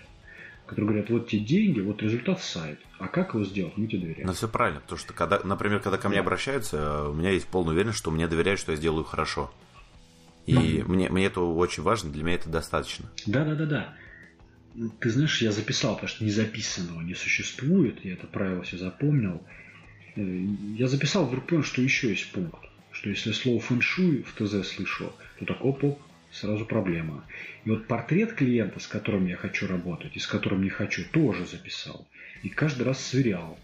S2: Которые говорят, вот те деньги, вот результат сайт. А как его сделать? Мы тебе доверяем.
S3: Ну, все правильно, потому что, когда, например, когда ко мне обращаются, у меня есть полная уверенность, что мне доверяют, что я сделаю хорошо. И мне, мне это очень важно, для меня это достаточно.
S2: Да, да, да, да. Ты знаешь, я записал, потому что незаписанного не существует, я это правило все запомнил. Э, Я записал, вдруг понял, что еще есть пункт. Что если слово фэншуй в ТЗ слышу, то так оп-оп, сразу проблема. И вот портрет клиента, с которым я хочу работать и с которым не хочу, тоже записал. И каждый раз сверял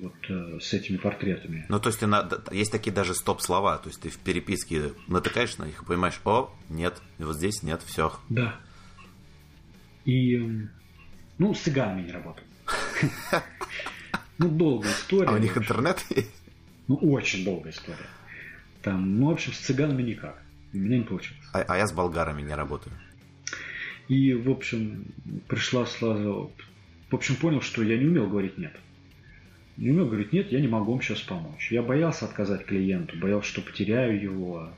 S2: вот э, с этими портретами.
S3: Ну, то есть, ты на- есть такие даже стоп-слова, то есть, ты в переписке натыкаешься на них и понимаешь, о, нет, вот здесь нет, все.
S2: Да. И, м, ну, с цыганами не работал. Ну, долгая история.
S3: А у них интернет есть?
S2: Ну, очень долгая история. Там, ну, в общем, с цыганами никак. У меня не получилось.
S3: А, а я с болгарами не работаю.
S2: И, в общем, пришла сразу... В общем, понял, что я не умел говорить «нет». Не умел говорить «нет», я не могу вам сейчас помочь. Я боялся отказать клиенту, боялся, что потеряю его.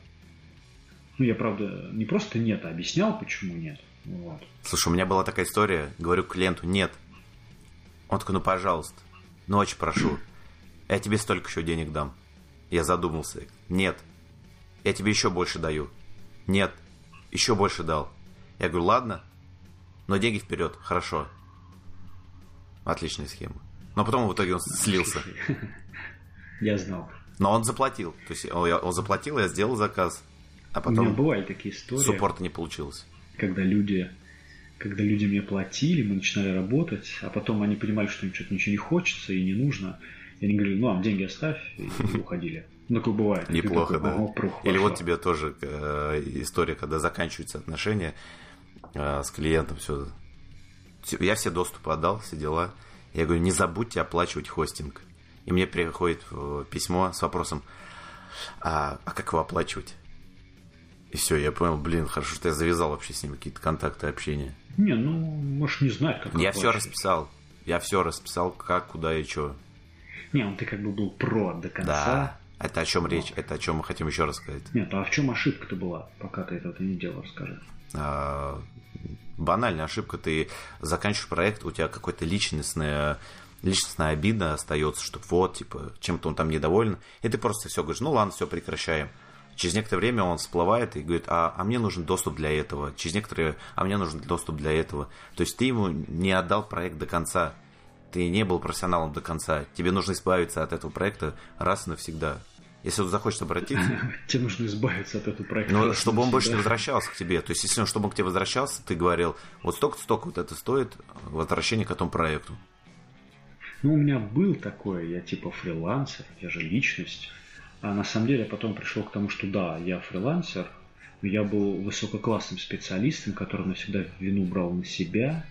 S2: Ну, я, правда, не просто «нет», а объяснял, почему «нет». Вот.
S3: Слушай, у меня была такая история, говорю клиенту, нет. Он такой, ну, пожалуйста, очень прошу, я тебе столько еще денег дам. Я задумался. Нет, я тебе еще больше даю. Нет, еще больше дал. Я говорю, ладно, но деньги вперед, хорошо. Отличная схема. Но потом в итоге он слился.
S2: Я знал.
S3: Но он заплатил. То есть он, он заплатил, я сделал заказ. А потом
S2: У меня бывали такие истории.
S3: Суппорта не получилось.
S2: Когда люди, когда люди мне платили, мы начинали работать, а потом они понимали, что им что-то ничего не хочется и не нужно. И они говорили, ну, а деньги оставь, и, уходили. Ну, такое бывает.
S3: Неплохо,
S2: такой,
S3: да.
S2: Прух,
S3: Или вот тебе тоже э, история, когда заканчиваются отношения э, с клиентом, все. Я все доступы отдал, все дела. Я говорю, не забудьте оплачивать хостинг. И мне приходит э, письмо с вопросом, а, а как его оплачивать? И все, я понял, блин, хорошо, что я завязал вообще с ним какие-то контакты, общения.
S2: Не, ну, можешь не знать, как
S3: Я все расписал. Я все расписал, как, куда и что.
S2: Не, он ты как бы был про до конца.
S3: Да. Это о чем речь? Это о чем мы хотим еще рассказать.
S2: Нет, а в чем ошибка-то была, пока ты этого не делал, расскажи.
S3: А, банальная ошибка. Ты заканчиваешь проект, у тебя какое-то личностное личностная обида остается, что вот, типа, чем-то он там недоволен, и ты просто все говоришь, ну ладно, все, прекращаем. Через некоторое время он всплывает и говорит, а, а мне нужен доступ для этого. Через некоторое, а мне нужен доступ для этого. То есть ты ему не отдал проект до конца. Ты не был профессионалом до конца. Тебе нужно избавиться от этого проекта раз и навсегда. Если он захочет обратиться,
S2: Тебе нужно избавиться от этого проекта.
S3: ну, чтобы он больше не возвращался к тебе. То есть, если он, чтобы он к тебе возвращался, ты говорил, вот столько-то, столько вот это стоит возвращение к этому проекту.
S2: Ну, у меня был такое, я типа фрилансер, я же личность. А на самом деле я потом пришел к тому, что да, я фрилансер, но я был высококлассным специалистом, который навсегда вину брал на себя.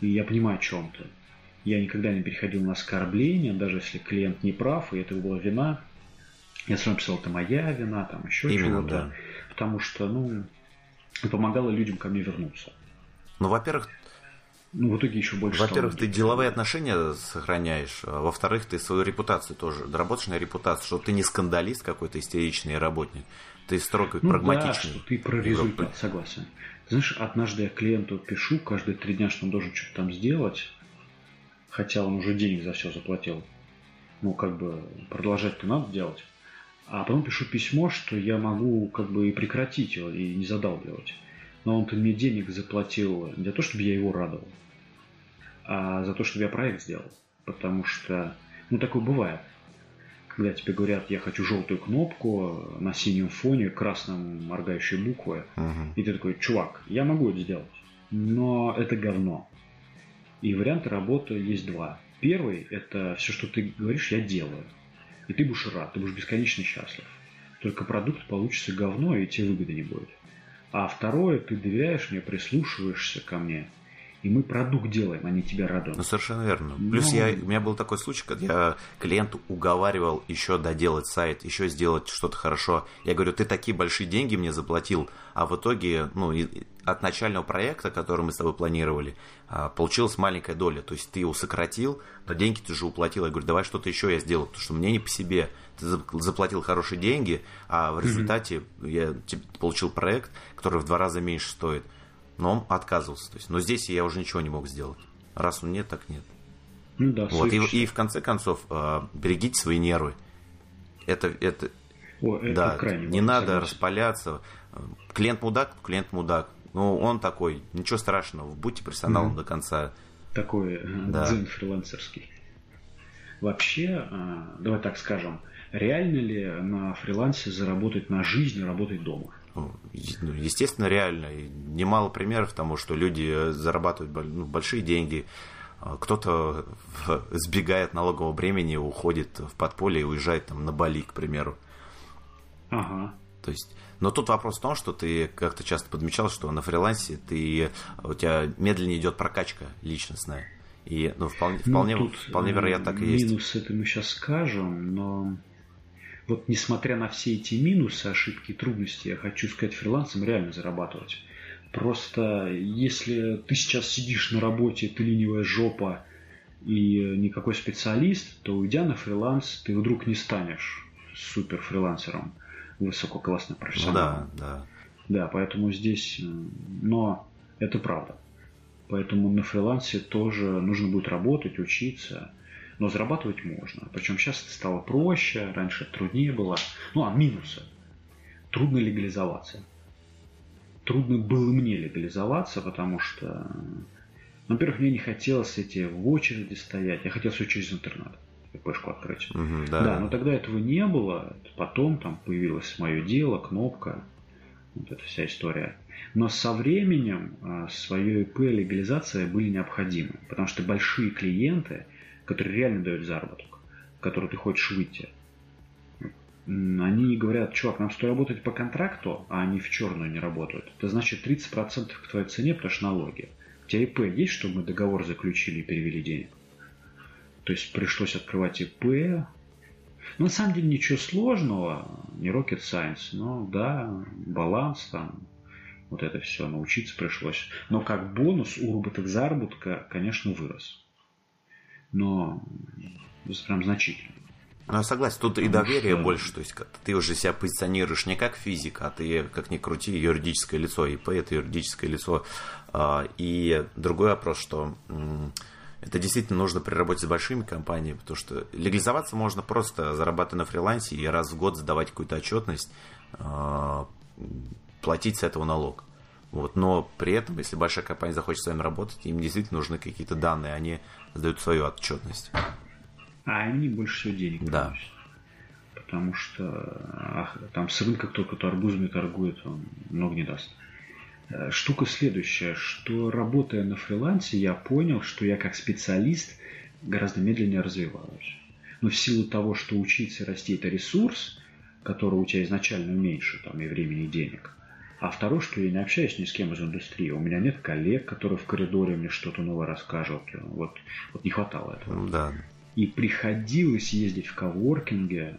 S2: И я понимаю, о чем ты. Я никогда не переходил на оскорбление, даже если клиент не прав, и это была вина. Я равно писал, это моя вина, там еще чего-то.
S3: да.
S2: Потому что, ну, помогало людям ко мне вернуться.
S3: Ну, во-первых,
S2: Ну, в итоге еще больше.
S3: во-первых, ты деловые отношения сохраняешь, а во-вторых, ты свою репутацию тоже, доработаешь на репутацию, что ты не скандалист какой-то истеричный работник, ты строго
S2: Ну
S3: прагматичный.
S2: да, что ты про результат, согласен. Знаешь, однажды я клиенту пишу каждые три дня, что он должен что-то там сделать, хотя он уже денег за все заплатил. Ну, как бы, продолжать-то надо делать. А потом пишу письмо, что я могу как бы и прекратить его, и не задалбливать. Но он-то мне денег заплатил не за то, чтобы я его радовал, а за то, чтобы я проект сделал. Потому что, ну, такое бывает. Когда тебе говорят, я хочу желтую кнопку на синем фоне, красном моргающей буквы,
S3: Мгм.
S2: и ты такой, чувак, я могу это сделать, но это говно. И варианты работы есть два. Первый – это все, что ты говоришь, я делаю. И ты будешь рад, ты будешь бесконечно счастлив. Только продукт получится говно, и тебе выгоды не будет. А второе, ты доверяешь мне, прислушиваешься ко мне, и мы продукт делаем, а не тебя радуем.
S3: Ну, совершенно верно. Плюс
S2: Ну.
S3: я, у меня был такой случай, когда я клиенту уговаривал еще доделать сайт, еще сделать что-то хорошо. Я говорю, ты такие большие деньги мне заплатил, а в итоге, ну, и от начального проекта, который мы с тобой планировали, а, получилась маленькая доля. То есть ты его сократил, но деньги ты же уплатил. Я говорю, давай что-то еще я сделаю, потому что мне не по себе. Ты за- заплатил хорошие деньги, а в результате я типа, получил проект, который в два раза меньше стоит. Но он отказывался. То есть, но здесь я уже ничего не мог сделать. Раз он нет, так нет.
S2: Ну да,
S3: Вот, и, и в конце концов, э, берегите свои нервы. Это, это,
S2: О, это
S3: да, не
S2: важно,
S3: надо
S2: согласен.
S3: распаляться. Клиент мудак, клиент мудак. Ну, он такой, ничего страшного, будьте профессионалом до конца.
S2: такой э,
S3: Да.
S2: дзен фрилансерский. Вообще, э, давай так скажем, реально ли на фрилансе заработать на жизнь работать дома?
S3: Ну, ну, естественно, реально. И немало примеров тому, что люди э, зарабатывают ну, большие деньги. А Кто-то сбегает налогового бремени, уходит в подполье и уезжает там на Бали, к примеру.
S2: Ага.
S3: То есть, но тут вопрос в том, что ты как-то часто подмечал, что на фрилансе ты, у тебя медленнее идет прокачка личностная. И ну, вполне,
S2: Ну,
S3: вполне,
S2: тут,
S3: вполне
S2: э,
S3: вероятно так и есть.
S2: Минус это мы сейчас скажем, но вот несмотря на все эти минусы, ошибки, трудности, я хочу сказать, фрилансом реально зарабатывать. Просто если ты сейчас сидишь на работе, ты ленивая жопа и никакой специалист, то уйдя на фриланс, ты вдруг не станешь супер фрилансером, высококлассным
S3: Ну
S2: профессионалом.
S3: да, да.
S2: Да, поэтому здесь, э, но это правда. Поэтому на фрилансе тоже нужно будет работать, учиться. Но зарабатывать можно. Причем сейчас это стало проще, раньше труднее было. Ну, а минусы. Трудно легализоваться. Трудно было мне легализоваться, потому что, во-первых, мне не хотелось эти в очереди стоять. Я хотел все через интернет. ИПшку открыть.
S3: Мгм,
S2: Да.
S3: да.
S2: но тогда этого не было. Потом там появилось мое дело, кнопка, вот эта вся история. Но со временем а, свое ИП легализация были необходимы, потому что большие клиенты, которые реально дают заработок, в который ты хочешь выйти, они говорят, чувак, нам стоит работать по контракту, а они в черную не работают. Это значит 30% к твоей цене, потому что налоги. У тебя ИП есть, чтобы мы договор заключили и перевели денег? То есть пришлось открывать ИП. Ну, на самом деле ничего сложного, не rocket science, но да, баланс там, вот это все, научиться пришлось. Но как бонус уработок заработка, конечно, вырос. Но прям значительно.
S3: Ну, я согласен, тут и доверие
S2: что-
S3: больше, то есть ты уже себя позиционируешь не как физик, а ты, как ни крути, юридическое лицо, ИП это юридическое лицо. А, И другой вопрос, что это действительно нужно при работе с большими компаниями, потому что легализоваться можно просто зарабатывая на фрилансе и раз в год сдавать какую-то отчетность, а, платить с этого налог. Вот. Но при этом, если большая компания захочет с вами работать, им действительно нужны какие-то данные, они сдают свою отчетность.
S2: А они больше всего денег
S3: Да.
S2: приносят. Потому что ах, там с рынка кто кто арбузами торгует, он много не даст. Э, Штука следующая, что работая на фрилансе, я понял, что я как специалист гораздо медленнее развиваюсь. Но в силу того, что учиться и расти это ресурс, который у тебя изначально меньше, там, и времени, и денег. А второе, что я не общаюсь ни с кем из индустрии. У меня нет коллег, которые в коридоре мне что-то новое расскажут. Вот, вот не хватало этого.
S3: Ну Да.
S2: И приходилось ездить в коворкинге.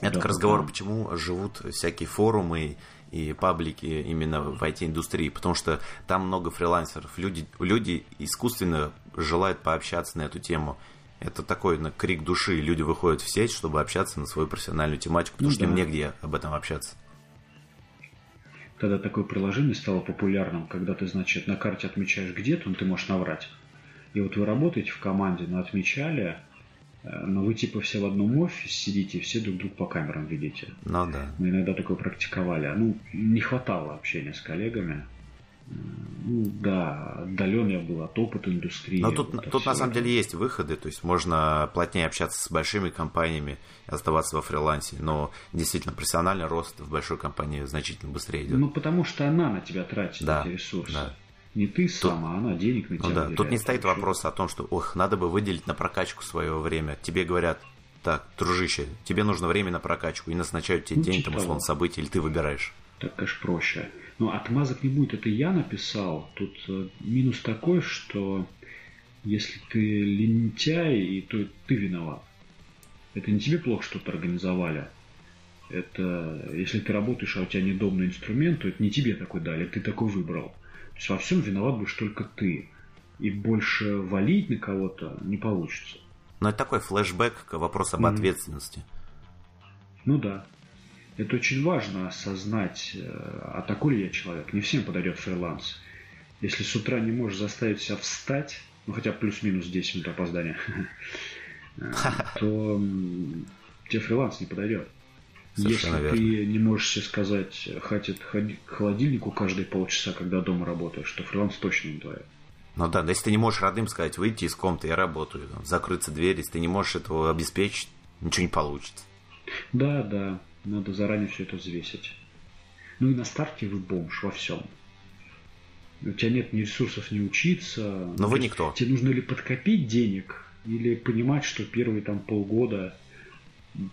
S3: Это к
S2: Да,
S3: разговору,
S2: да.
S3: почему живут всякие форумы и паблики именно в IT-индустрии, потому что там много фрилансеров. Люди, люди искусственно желают пообщаться на эту тему. Это такой на крик души. Люди выходят в сеть, чтобы общаться на свою профессиональную тематику, потому
S2: Ну
S3: что им
S2: да.
S3: негде об этом общаться.
S2: Тогда такое приложение стало популярным, когда ты, значит, на карте отмечаешь где-то, но ты можешь наврать. И вот вы работаете в команде, но отмечали, но вы типа все в одном офисе сидите, все друг друга по камерам видите.
S3: Ну да.
S2: Мы иногда такое практиковали. А, Ну, не хватало общения с коллегами. М, Ну, да, отдален я был от опыта индустрии.
S3: Но тут, тут на самом деле есть выходы, то есть можно плотнее общаться с большими компаниями, оставаться во фрилансе, но действительно профессиональный рост в большой компании значительно быстрее идет.
S2: Ну, потому что она на тебя тратит
S3: Да,
S2: эти ресурсы.
S3: да.
S2: Не ты сам, а она денег на тебя
S3: Ну да, тут не стоит
S2: Вообще.
S3: вопрос о том, что, ох, надо бы выделить на прокачку свое время. Тебе говорят, так, дружище, тебе нужно время на прокачку, и назначают тебе
S2: Ну,
S3: день, там, условно, событий, или ты выбираешь.
S2: Так, конечно, проще. Но отмазок не будет, это я написал. Тут э, минус такой, что если ты лентяй, и то ты виноват. Это не тебе плохо что-то организовали. Это если ты работаешь, а у тебя недобный инструмент, то это не тебе такой дали, ты такой выбрал. То есть во всем виноват будешь только ты. И больше валить на кого-то не получится.
S3: Но это такой флешбэк к вопросу об
S2: Мгм.
S3: ответственности.
S2: Ну да. Это очень важно осознать, э, а такой ли я человек. Не всем подойдет фриланс. Если с утра не можешь заставить себя встать, ну хотя плюс-минус 10 минут опоздания, э, то тебе фриланс не подойдет.
S3: Совершенно
S2: Если
S3: верно.
S2: ты не можешь себе сказать, хватит к холодильнику каждые полчаса, когда дома работаешь, то фриланс точно не твое.
S3: Ну да, если ты не можешь родным сказать, выйти из комнаты, я работаю, там, закрыться дверь, если ты не можешь этого обеспечить, ничего не получится.
S2: Да, да, надо заранее все это взвесить. Ну и на старте вы бомж во всем. У тебя нет ни ресурсов не учиться.
S3: Но вы
S2: То есть
S3: никто.
S2: Тебе нужно или подкопить денег, или понимать, что первые там полгода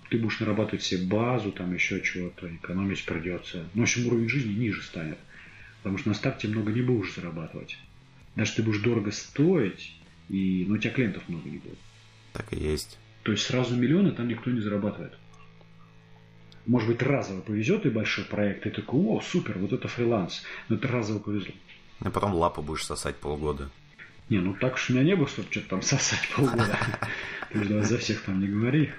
S2: ты будешь нарабатывать себе базу, там еще чего-то, экономить придется. Ну, в общем, уровень жизни ниже станет. Потому что на старте много не будешь зарабатывать. Даже ты будешь дорого стоить, и, ну, у тебя клиентов много не будет.
S3: Так и есть.
S2: То есть сразу миллионы там никто не зарабатывает. Может быть, разово повезет и большой проект, и такой, о, супер, вот это фриланс. Но это разово повезло.
S3: И потом лапу будешь сосать полгода.
S2: Не, ну так уж у меня не было, чтобы что-то там сосать полгода. Ты же за всех там не говори.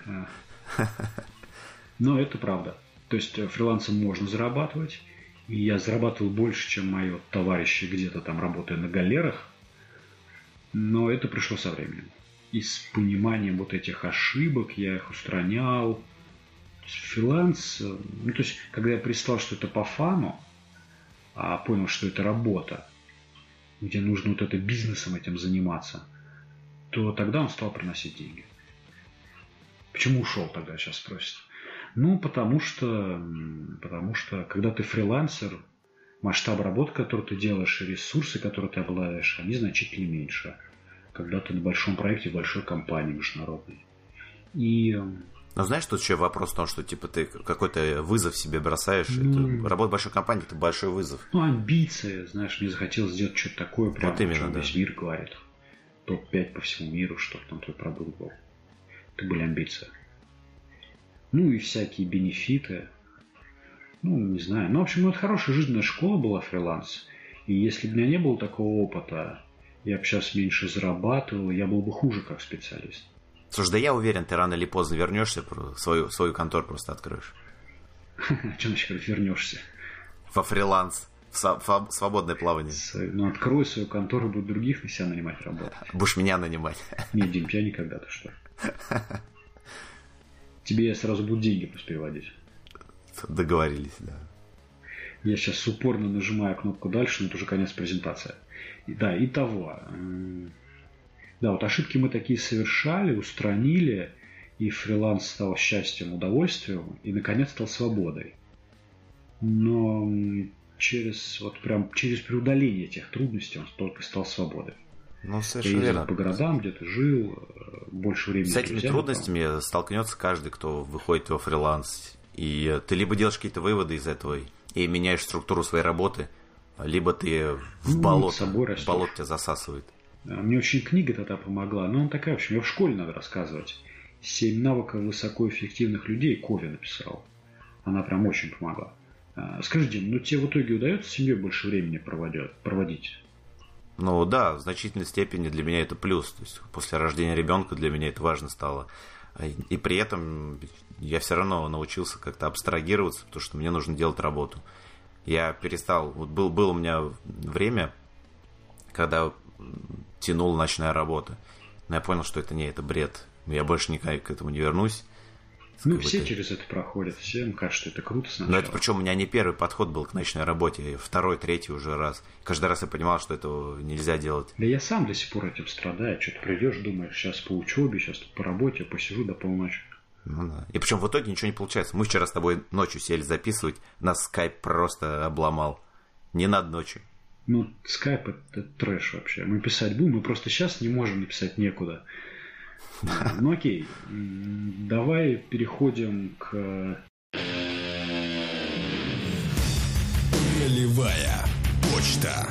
S2: Но это правда. То есть э, фрилансом можно зарабатывать. И я зарабатывал больше, чем мои товарищи где-то там работая на галерах. Но это пришло со временем. И с пониманием вот этих ошибок я их устранял. Фриланс, э, ну то есть, когда я пристал, что это по фану, а понял, что это работа, где нужно вот это бизнесом этим заниматься, то тогда он стал приносить деньги. Почему ушел тогда, сейчас спросят. Ну, потому что, потому что, когда ты фрилансер, масштаб работы, который ты делаешь, и ресурсы, которые ты обладаешь, они значительно меньше. Когда ты на большом проекте, большой компании международной. И
S3: но знаешь, тут еще вопрос в том, что типа ты какой-то вызов себе бросаешь. Ну, это, работа большой компании это большой вызов.
S2: Ну, амбиции, знаешь, мне захотелось сделать что-то такое, прям, вот именно, да. весь мир говорит. Топ-5 по всему миру, чтобы там твой продукт был. Это были амбиции. Ну и всякие бенефиты. Ну, не знаю. Ну, в общем, это хорошая жизненная школа была фриланс. И если бы у меня не было такого опыта, я бы сейчас меньше зарабатывал, я был бы хуже как специалист.
S3: Слушай, да я уверен, ты рано или поздно вернешься, свою, свою контору просто откроешь.
S2: Что значит вернешься?
S3: Во фриланс, в свободное плавание.
S2: Ну, открою свою контору, буду других на себя нанимать работать.
S3: Будешь меня нанимать.
S2: Не, Дим, я никогда, ты что? Тебе я сразу буду деньги просто переводить.
S3: Договорились, да.
S2: Я сейчас упорно нажимаю кнопку дальше, но это уже конец презентации. Да, и того. Да, вот ошибки мы такие совершали, устранили, и фриланс стал счастьем, удовольствием, и наконец стал свободой. Но через вот прям через преодоление этих трудностей он только стал свободой.
S3: Ну, совершенно верно.
S2: по городам, где ты жил, э, больше времени.
S3: С этими трудностями там. столкнется каждый, кто выходит во фриланс. И ты либо делаешь какие-то выводы из этого и меняешь структуру своей работы, либо ты в ну, болото, в болото тебя засасывает.
S2: Мне очень книга тогда помогла, но она такая, в общем, ее в школе надо рассказывать. «Семь навыков высокоэффективных людей» Кови написал. Она прям очень помогла. Скажи, Дим, ну тебе в итоге удается с семьей больше времени проводить?
S3: Ну да, в значительной степени для меня это плюс. То есть после рождения ребенка для меня это важно стало. И при этом я все равно научился как-то абстрагироваться, потому что мне нужно делать работу. Я перестал, вот был, было у меня время, когда тянула ночная работа. Но я понял, что это не это бред. Я больше никак к этому не вернусь.
S2: Ну, все через это проходят, всем кажется, что это круто сначала.
S3: Но это причем у меня не первый подход был к ночной работе, второй, третий уже раз. Каждый раз я понимал, что этого нельзя делать.
S2: Да я сам до сих пор этим страдаю. Что-то придешь, думаешь, сейчас по учебе, сейчас по работе, посижу до полночи.
S3: Ну да. И причем в итоге ничего не получается. Мы вчера с тобой ночью сели записывать, нас скайп просто обломал. Не над ночью.
S2: Ну, скайп это, это трэш вообще. Мы писать будем, мы просто сейчас не можем написать некуда. Ну окей, давай переходим к...
S1: Ролевая почта.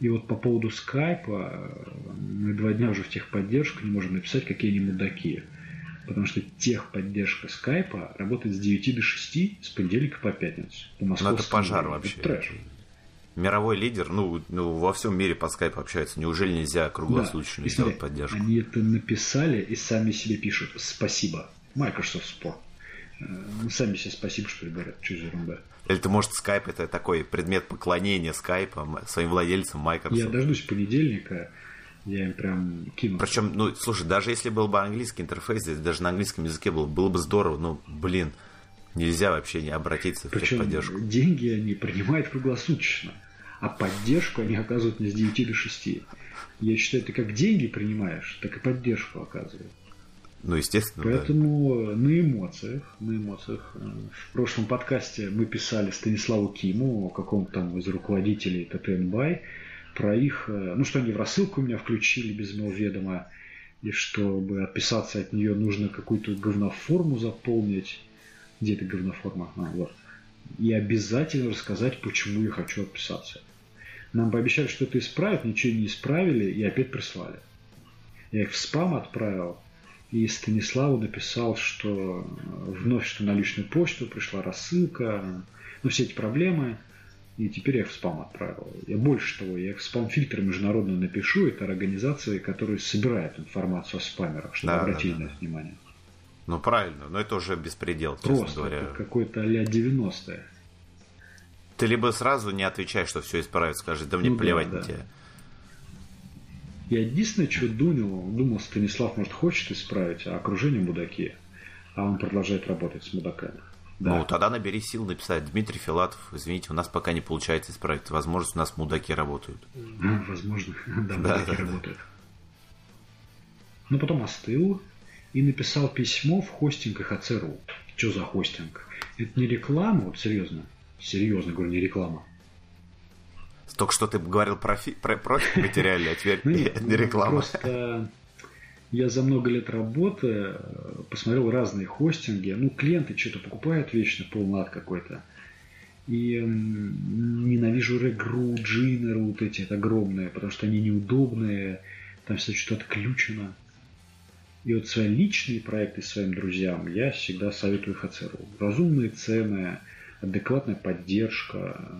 S2: И вот по поводу скайпа, мы два дня уже в техподдержку не можем написать, какие они мудаки. Потому что техподдержка скайпа работает с 9 до 6 с понедельника по пятницу. По
S3: ну это пожар времени. вообще.
S2: Это трэш.
S3: Мировой лидер, ну, ну, во всем мире по скайпу общаются. Неужели нельзя круглосуточно да. сделать поддержку?
S2: Они это написали и сами себе пишут «Спасибо». Microsoft Sport. Э, ну, сами себе спасибо, что ли, говорят. Что за ерунда?
S3: Или ты, может, скайп это такой предмет поклонения скайпа своим владельцам Microsoft?
S2: Я дождусь понедельника, я им прям кину.
S3: Причем, ну, слушай, даже если был бы английский интерфейс, здесь даже на английском языке было, было бы здорово, ну, блин, нельзя вообще не обратиться
S2: Причем
S3: в поддержку.
S2: деньги они принимают круглосуточно, а поддержку они оказывают не с 9 до 6. Я считаю, ты как деньги принимаешь, так и поддержку оказывают.
S3: Ну, естественно,
S2: Поэтому да. на эмоциях, на эмоциях. Э, в прошлом подкасте мы писали Станиславу Киму, каком-то там из руководителей ТТНБай, про их, э, ну, что они в рассылку меня включили без моего ведома, и чтобы отписаться от нее, нужно какую-то говноформу заполнить. Где эта говноформа? А, вот. И обязательно рассказать, почему я хочу отписаться. Нам пообещали, что это исправят, ничего не исправили и опять прислали. Я их в спам отправил, и Станиславу написал, что вновь что на личную почту пришла рассылка, ну все эти проблемы – и теперь я их в спам отправил. Я больше того, я их в спам-фильтр международно напишу. Это организации, которые собирают информацию о спамерах, чтобы да, обратили да, да. на это внимание.
S3: Ну, правильно, но это уже беспредел,
S2: Просто
S3: честно говоря.
S2: это какой-то а-ля 90-е.
S3: Ты либо сразу не отвечаешь, что все исправится, скажешь, да мне
S2: Ну да,
S3: плевать
S2: да.
S3: на тебя.
S2: Я единственное, что думал, думал, Станислав, может, хочет исправить, а окружение мудаки. А он продолжает работать с мудаками. Да.
S3: Ну, тогда набери сил написать. Дмитрий Филатов, извините, у нас пока не получается исправить. Возможно, у нас мудаки работают.
S2: А, Возможно, да,
S3: Да,
S2: мудаки
S3: да, да.
S2: работают. Но потом остыл и написал письмо в хостинг ХЦРУ. Что за хостинг? Это не реклама, вот серьезно. Серьезно говорю, не реклама.
S3: Только что ты говорил про, фи- про профиль материальный, а теперь
S2: Ну, нет,
S3: не реклама.
S2: Просто я за много лет работы э, посмотрел разные хостинги. Ну, клиенты что-то покупают вечно, полнад какой-то. И ненавижу регру, джиннеры вот эти огромные, потому что они неудобные, там все что-то отключено. И вот свои личные проекты своим друзьям я всегда советую ХЦРУ. Разумные цены, адекватная поддержка,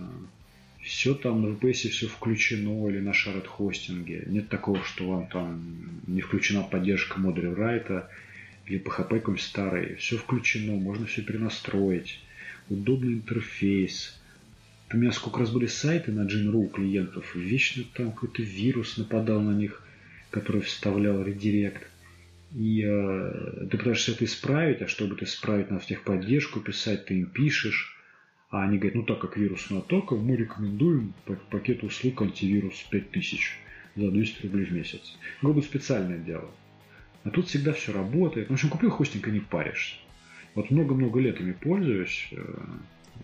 S2: все там на VPS все включено или на шарет хостинге. Нет такого, что вам там не включена поддержка модуля райта или PHP какой-нибудь старый. Все включено, можно все перенастроить. Удобный интерфейс. У меня сколько раз были сайты на Gin.ru у клиентов, вечно там какой-то вирус нападал на них, который вставлял редирект. И э, ты пытаешься это исправить, а чтобы это исправить, надо в техподдержку писать, ты им пишешь. А они говорят, ну так как вирусная атака, мы рекомендуем па- пакет услуг антивирус 5000 за 200 рублей в месяц. Бы специальное дело. А тут всегда все работает. В общем, купил хостинг и не паришься. Вот много-много лет ими пользуюсь. э,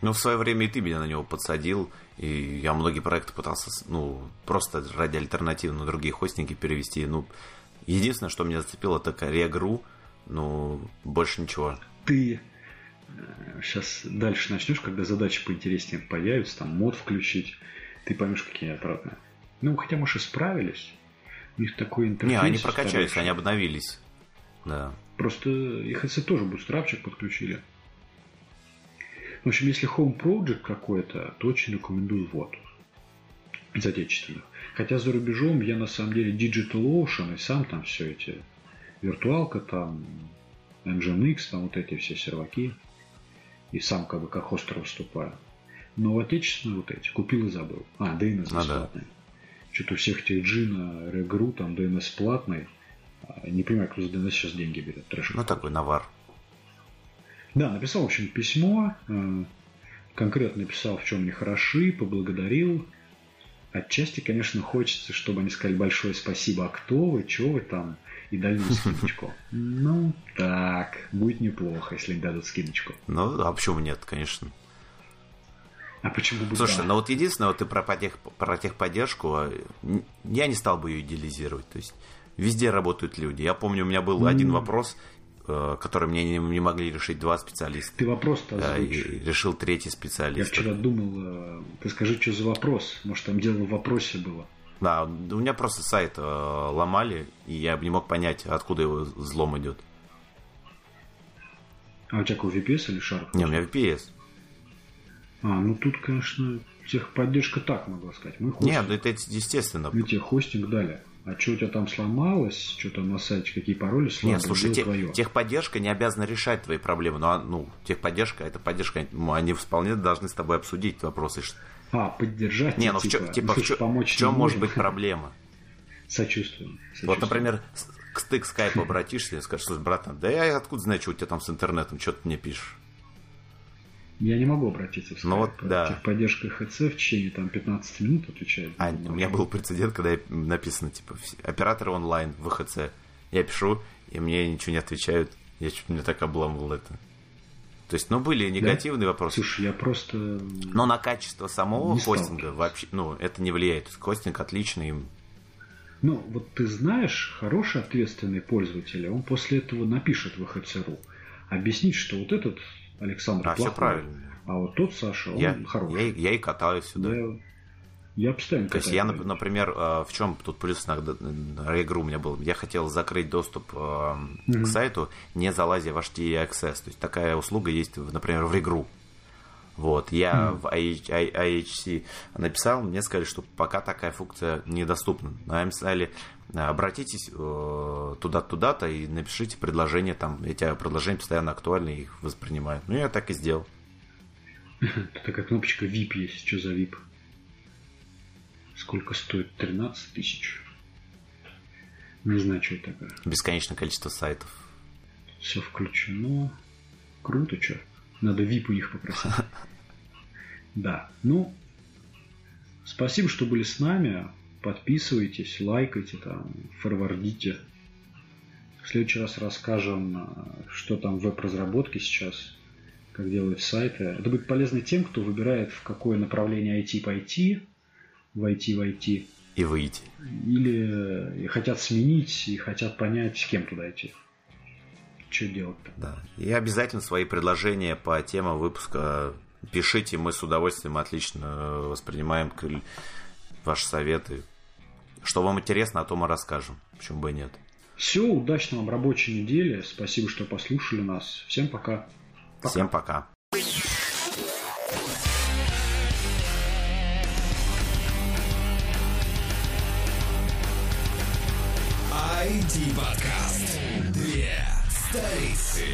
S3: Ну, в свое время и ты меня на него подсадил, и я многие проекты пытался, ну, просто ради альтернативы на другие хостинги перевести. Ну, единственное, что меня зацепило, это Регру, ну, больше ничего.
S2: Ты сейчас дальше начнешь, когда задачи поинтереснее появятся, там мод включить, ты поймешь, какие они отвратные. Ну, хотя, может, и справились. У них такой интерфейс.
S3: Не, они прокачались, они обновились. Да.
S2: Просто EHC тоже бутстрапчик подключили. В общем, если Home Project какой-то, то очень рекомендую вот. Из отечественных. Хотя за рубежом я на самом деле Digital Ocean и сам там все эти виртуалка там, Nginx, там вот эти все серваки. И сам как бы как хостер выступаю. Но в отечественные вот эти купил и забыл. А, DNS
S3: Ну да.
S2: бесплатный. Что-то у всех этих Джина, Регру, там DNS платный. А, Не понимаю, кто за DNS сейчас деньги берет. Трэш.
S3: Ну, такой навар.
S2: Да, написал, в общем, письмо, э, конкретно написал, в чем не хороши, поблагодарил. Отчасти, конечно, хочется, чтобы они сказали большое спасибо, а кто вы, что вы там, и дали нам скидочку. Ну, так, будет неплохо, если им дадут скидочку.
S3: Ну, а почему нет, конечно.
S2: А почему бы
S3: Слушай,
S2: да?
S3: ну вот единственное, вот ты про, тех, про техподдержку, а, я не стал бы ее идеализировать. То есть везде работают люди. Я помню, у меня был один вопрос, э, который мне не, не могли решить два специалиста.
S2: Ты вопрос-то
S3: Да, и
S2: озвучь.
S3: решил третий
S2: Я
S3: специалист.
S2: вчера думал, э, ты скажи, что за вопрос. Может, там дело в вопросе было.
S3: Да, у меня просто сайт э, ломали, и я не мог понять, откуда его взлом идет.
S2: А у тебя какой VPS или Sharp?
S3: Не, у меня VPS.
S2: А, ну тут, конечно, техподдержка так могла сказать. Мы хостинг,
S3: Нет, ну это естественно.
S2: мы тебе хостинг дали. А что у тебя там сломалось, что там на сайте, какие пароли слабые,
S3: Нет, слушай, те-
S2: твое.
S3: техподдержка не обязана решать твои проблемы. Но, а, ну, техподдержка, это поддержка, ну, они вполне должны с тобой обсудить вопросы.
S2: А, поддержать,
S3: Не, ну в
S2: типа,
S3: чё- типа,
S2: ну,
S3: в чё-
S2: помочь
S3: в чем может быть проблема?
S2: Сочувствуем.
S3: Вот, например, ты к скайпу обратишься и скажешь, слушай, братан, да я откуда знаю, что у тебя там с интернетом, что ты мне пишешь?
S2: Я не могу обратиться в
S3: Ну вот,
S2: Skype.
S3: да.
S2: Техподдержка ХЦ в течение там 15 минут отвечает.
S3: А, у меня был прецедент, когда написано, типа, операторы онлайн, ВХЦ. Я пишу, и мне ничего не отвечают. Я чуть не так обламывал это. То есть, ну, были негативные вопросы.
S2: Слушай, я просто...
S3: Но на качество самого
S2: Не
S3: хостинга вообще, ну, это не влияет. Хостинг отличный.
S2: Ну, вот ты знаешь, хороший ответственный пользователь, он после этого напишет в ХЦРУ. Объяснить, что вот этот Александр
S3: А, все
S2: плохой,
S3: правильно.
S2: а вот тот Саша, он
S3: Я,
S2: хороший.
S3: я, я и катаюсь сюда.
S2: Я, я постоянно
S3: То есть я,
S2: ним.
S3: например, э, в чем тут плюс на игру у меня был? Я хотел закрыть доступ
S2: Мгм.
S3: к сайту, не залазя в HTTP Access. То есть такая услуга есть, например, в игру. Вот, я mm. в IHC написал, мне сказали, что пока такая функция недоступна. Но им сказали, обратитесь э, туда-туда-то и напишите предложение там. Эти предложения постоянно актуальны, их воспринимают. Ну, я так и сделал.
S2: Такая кнопочка VIP есть. Что за VIP? Сколько стоит? 13 тысяч. Не знаю, что это такое.
S3: Бесконечное количество сайтов.
S2: Все включено. Круто, что. Надо VIP у них попросить. Да. Ну, спасибо, что были с нами. Подписывайтесь, лайкайте, там, форвардите. В следующий раз расскажем, что там в веб-разработке сейчас, как делают сайты. Это будет полезно тем, кто выбирает, в какое направление IT пойти, войти в IT.
S3: И выйти.
S2: Или хотят сменить и хотят понять, с кем туда идти что делать-то.
S3: Да. И обязательно свои предложения по темам выпуска пишите, мы с удовольствием отлично воспринимаем ваши советы. Что вам интересно, о том и расскажем. Почему бы и нет.
S2: Все, удачной вам рабочей недели. Спасибо, что послушали нас. Всем пока.
S3: пока. Всем пока.
S1: IT-подкаст. Две столицы.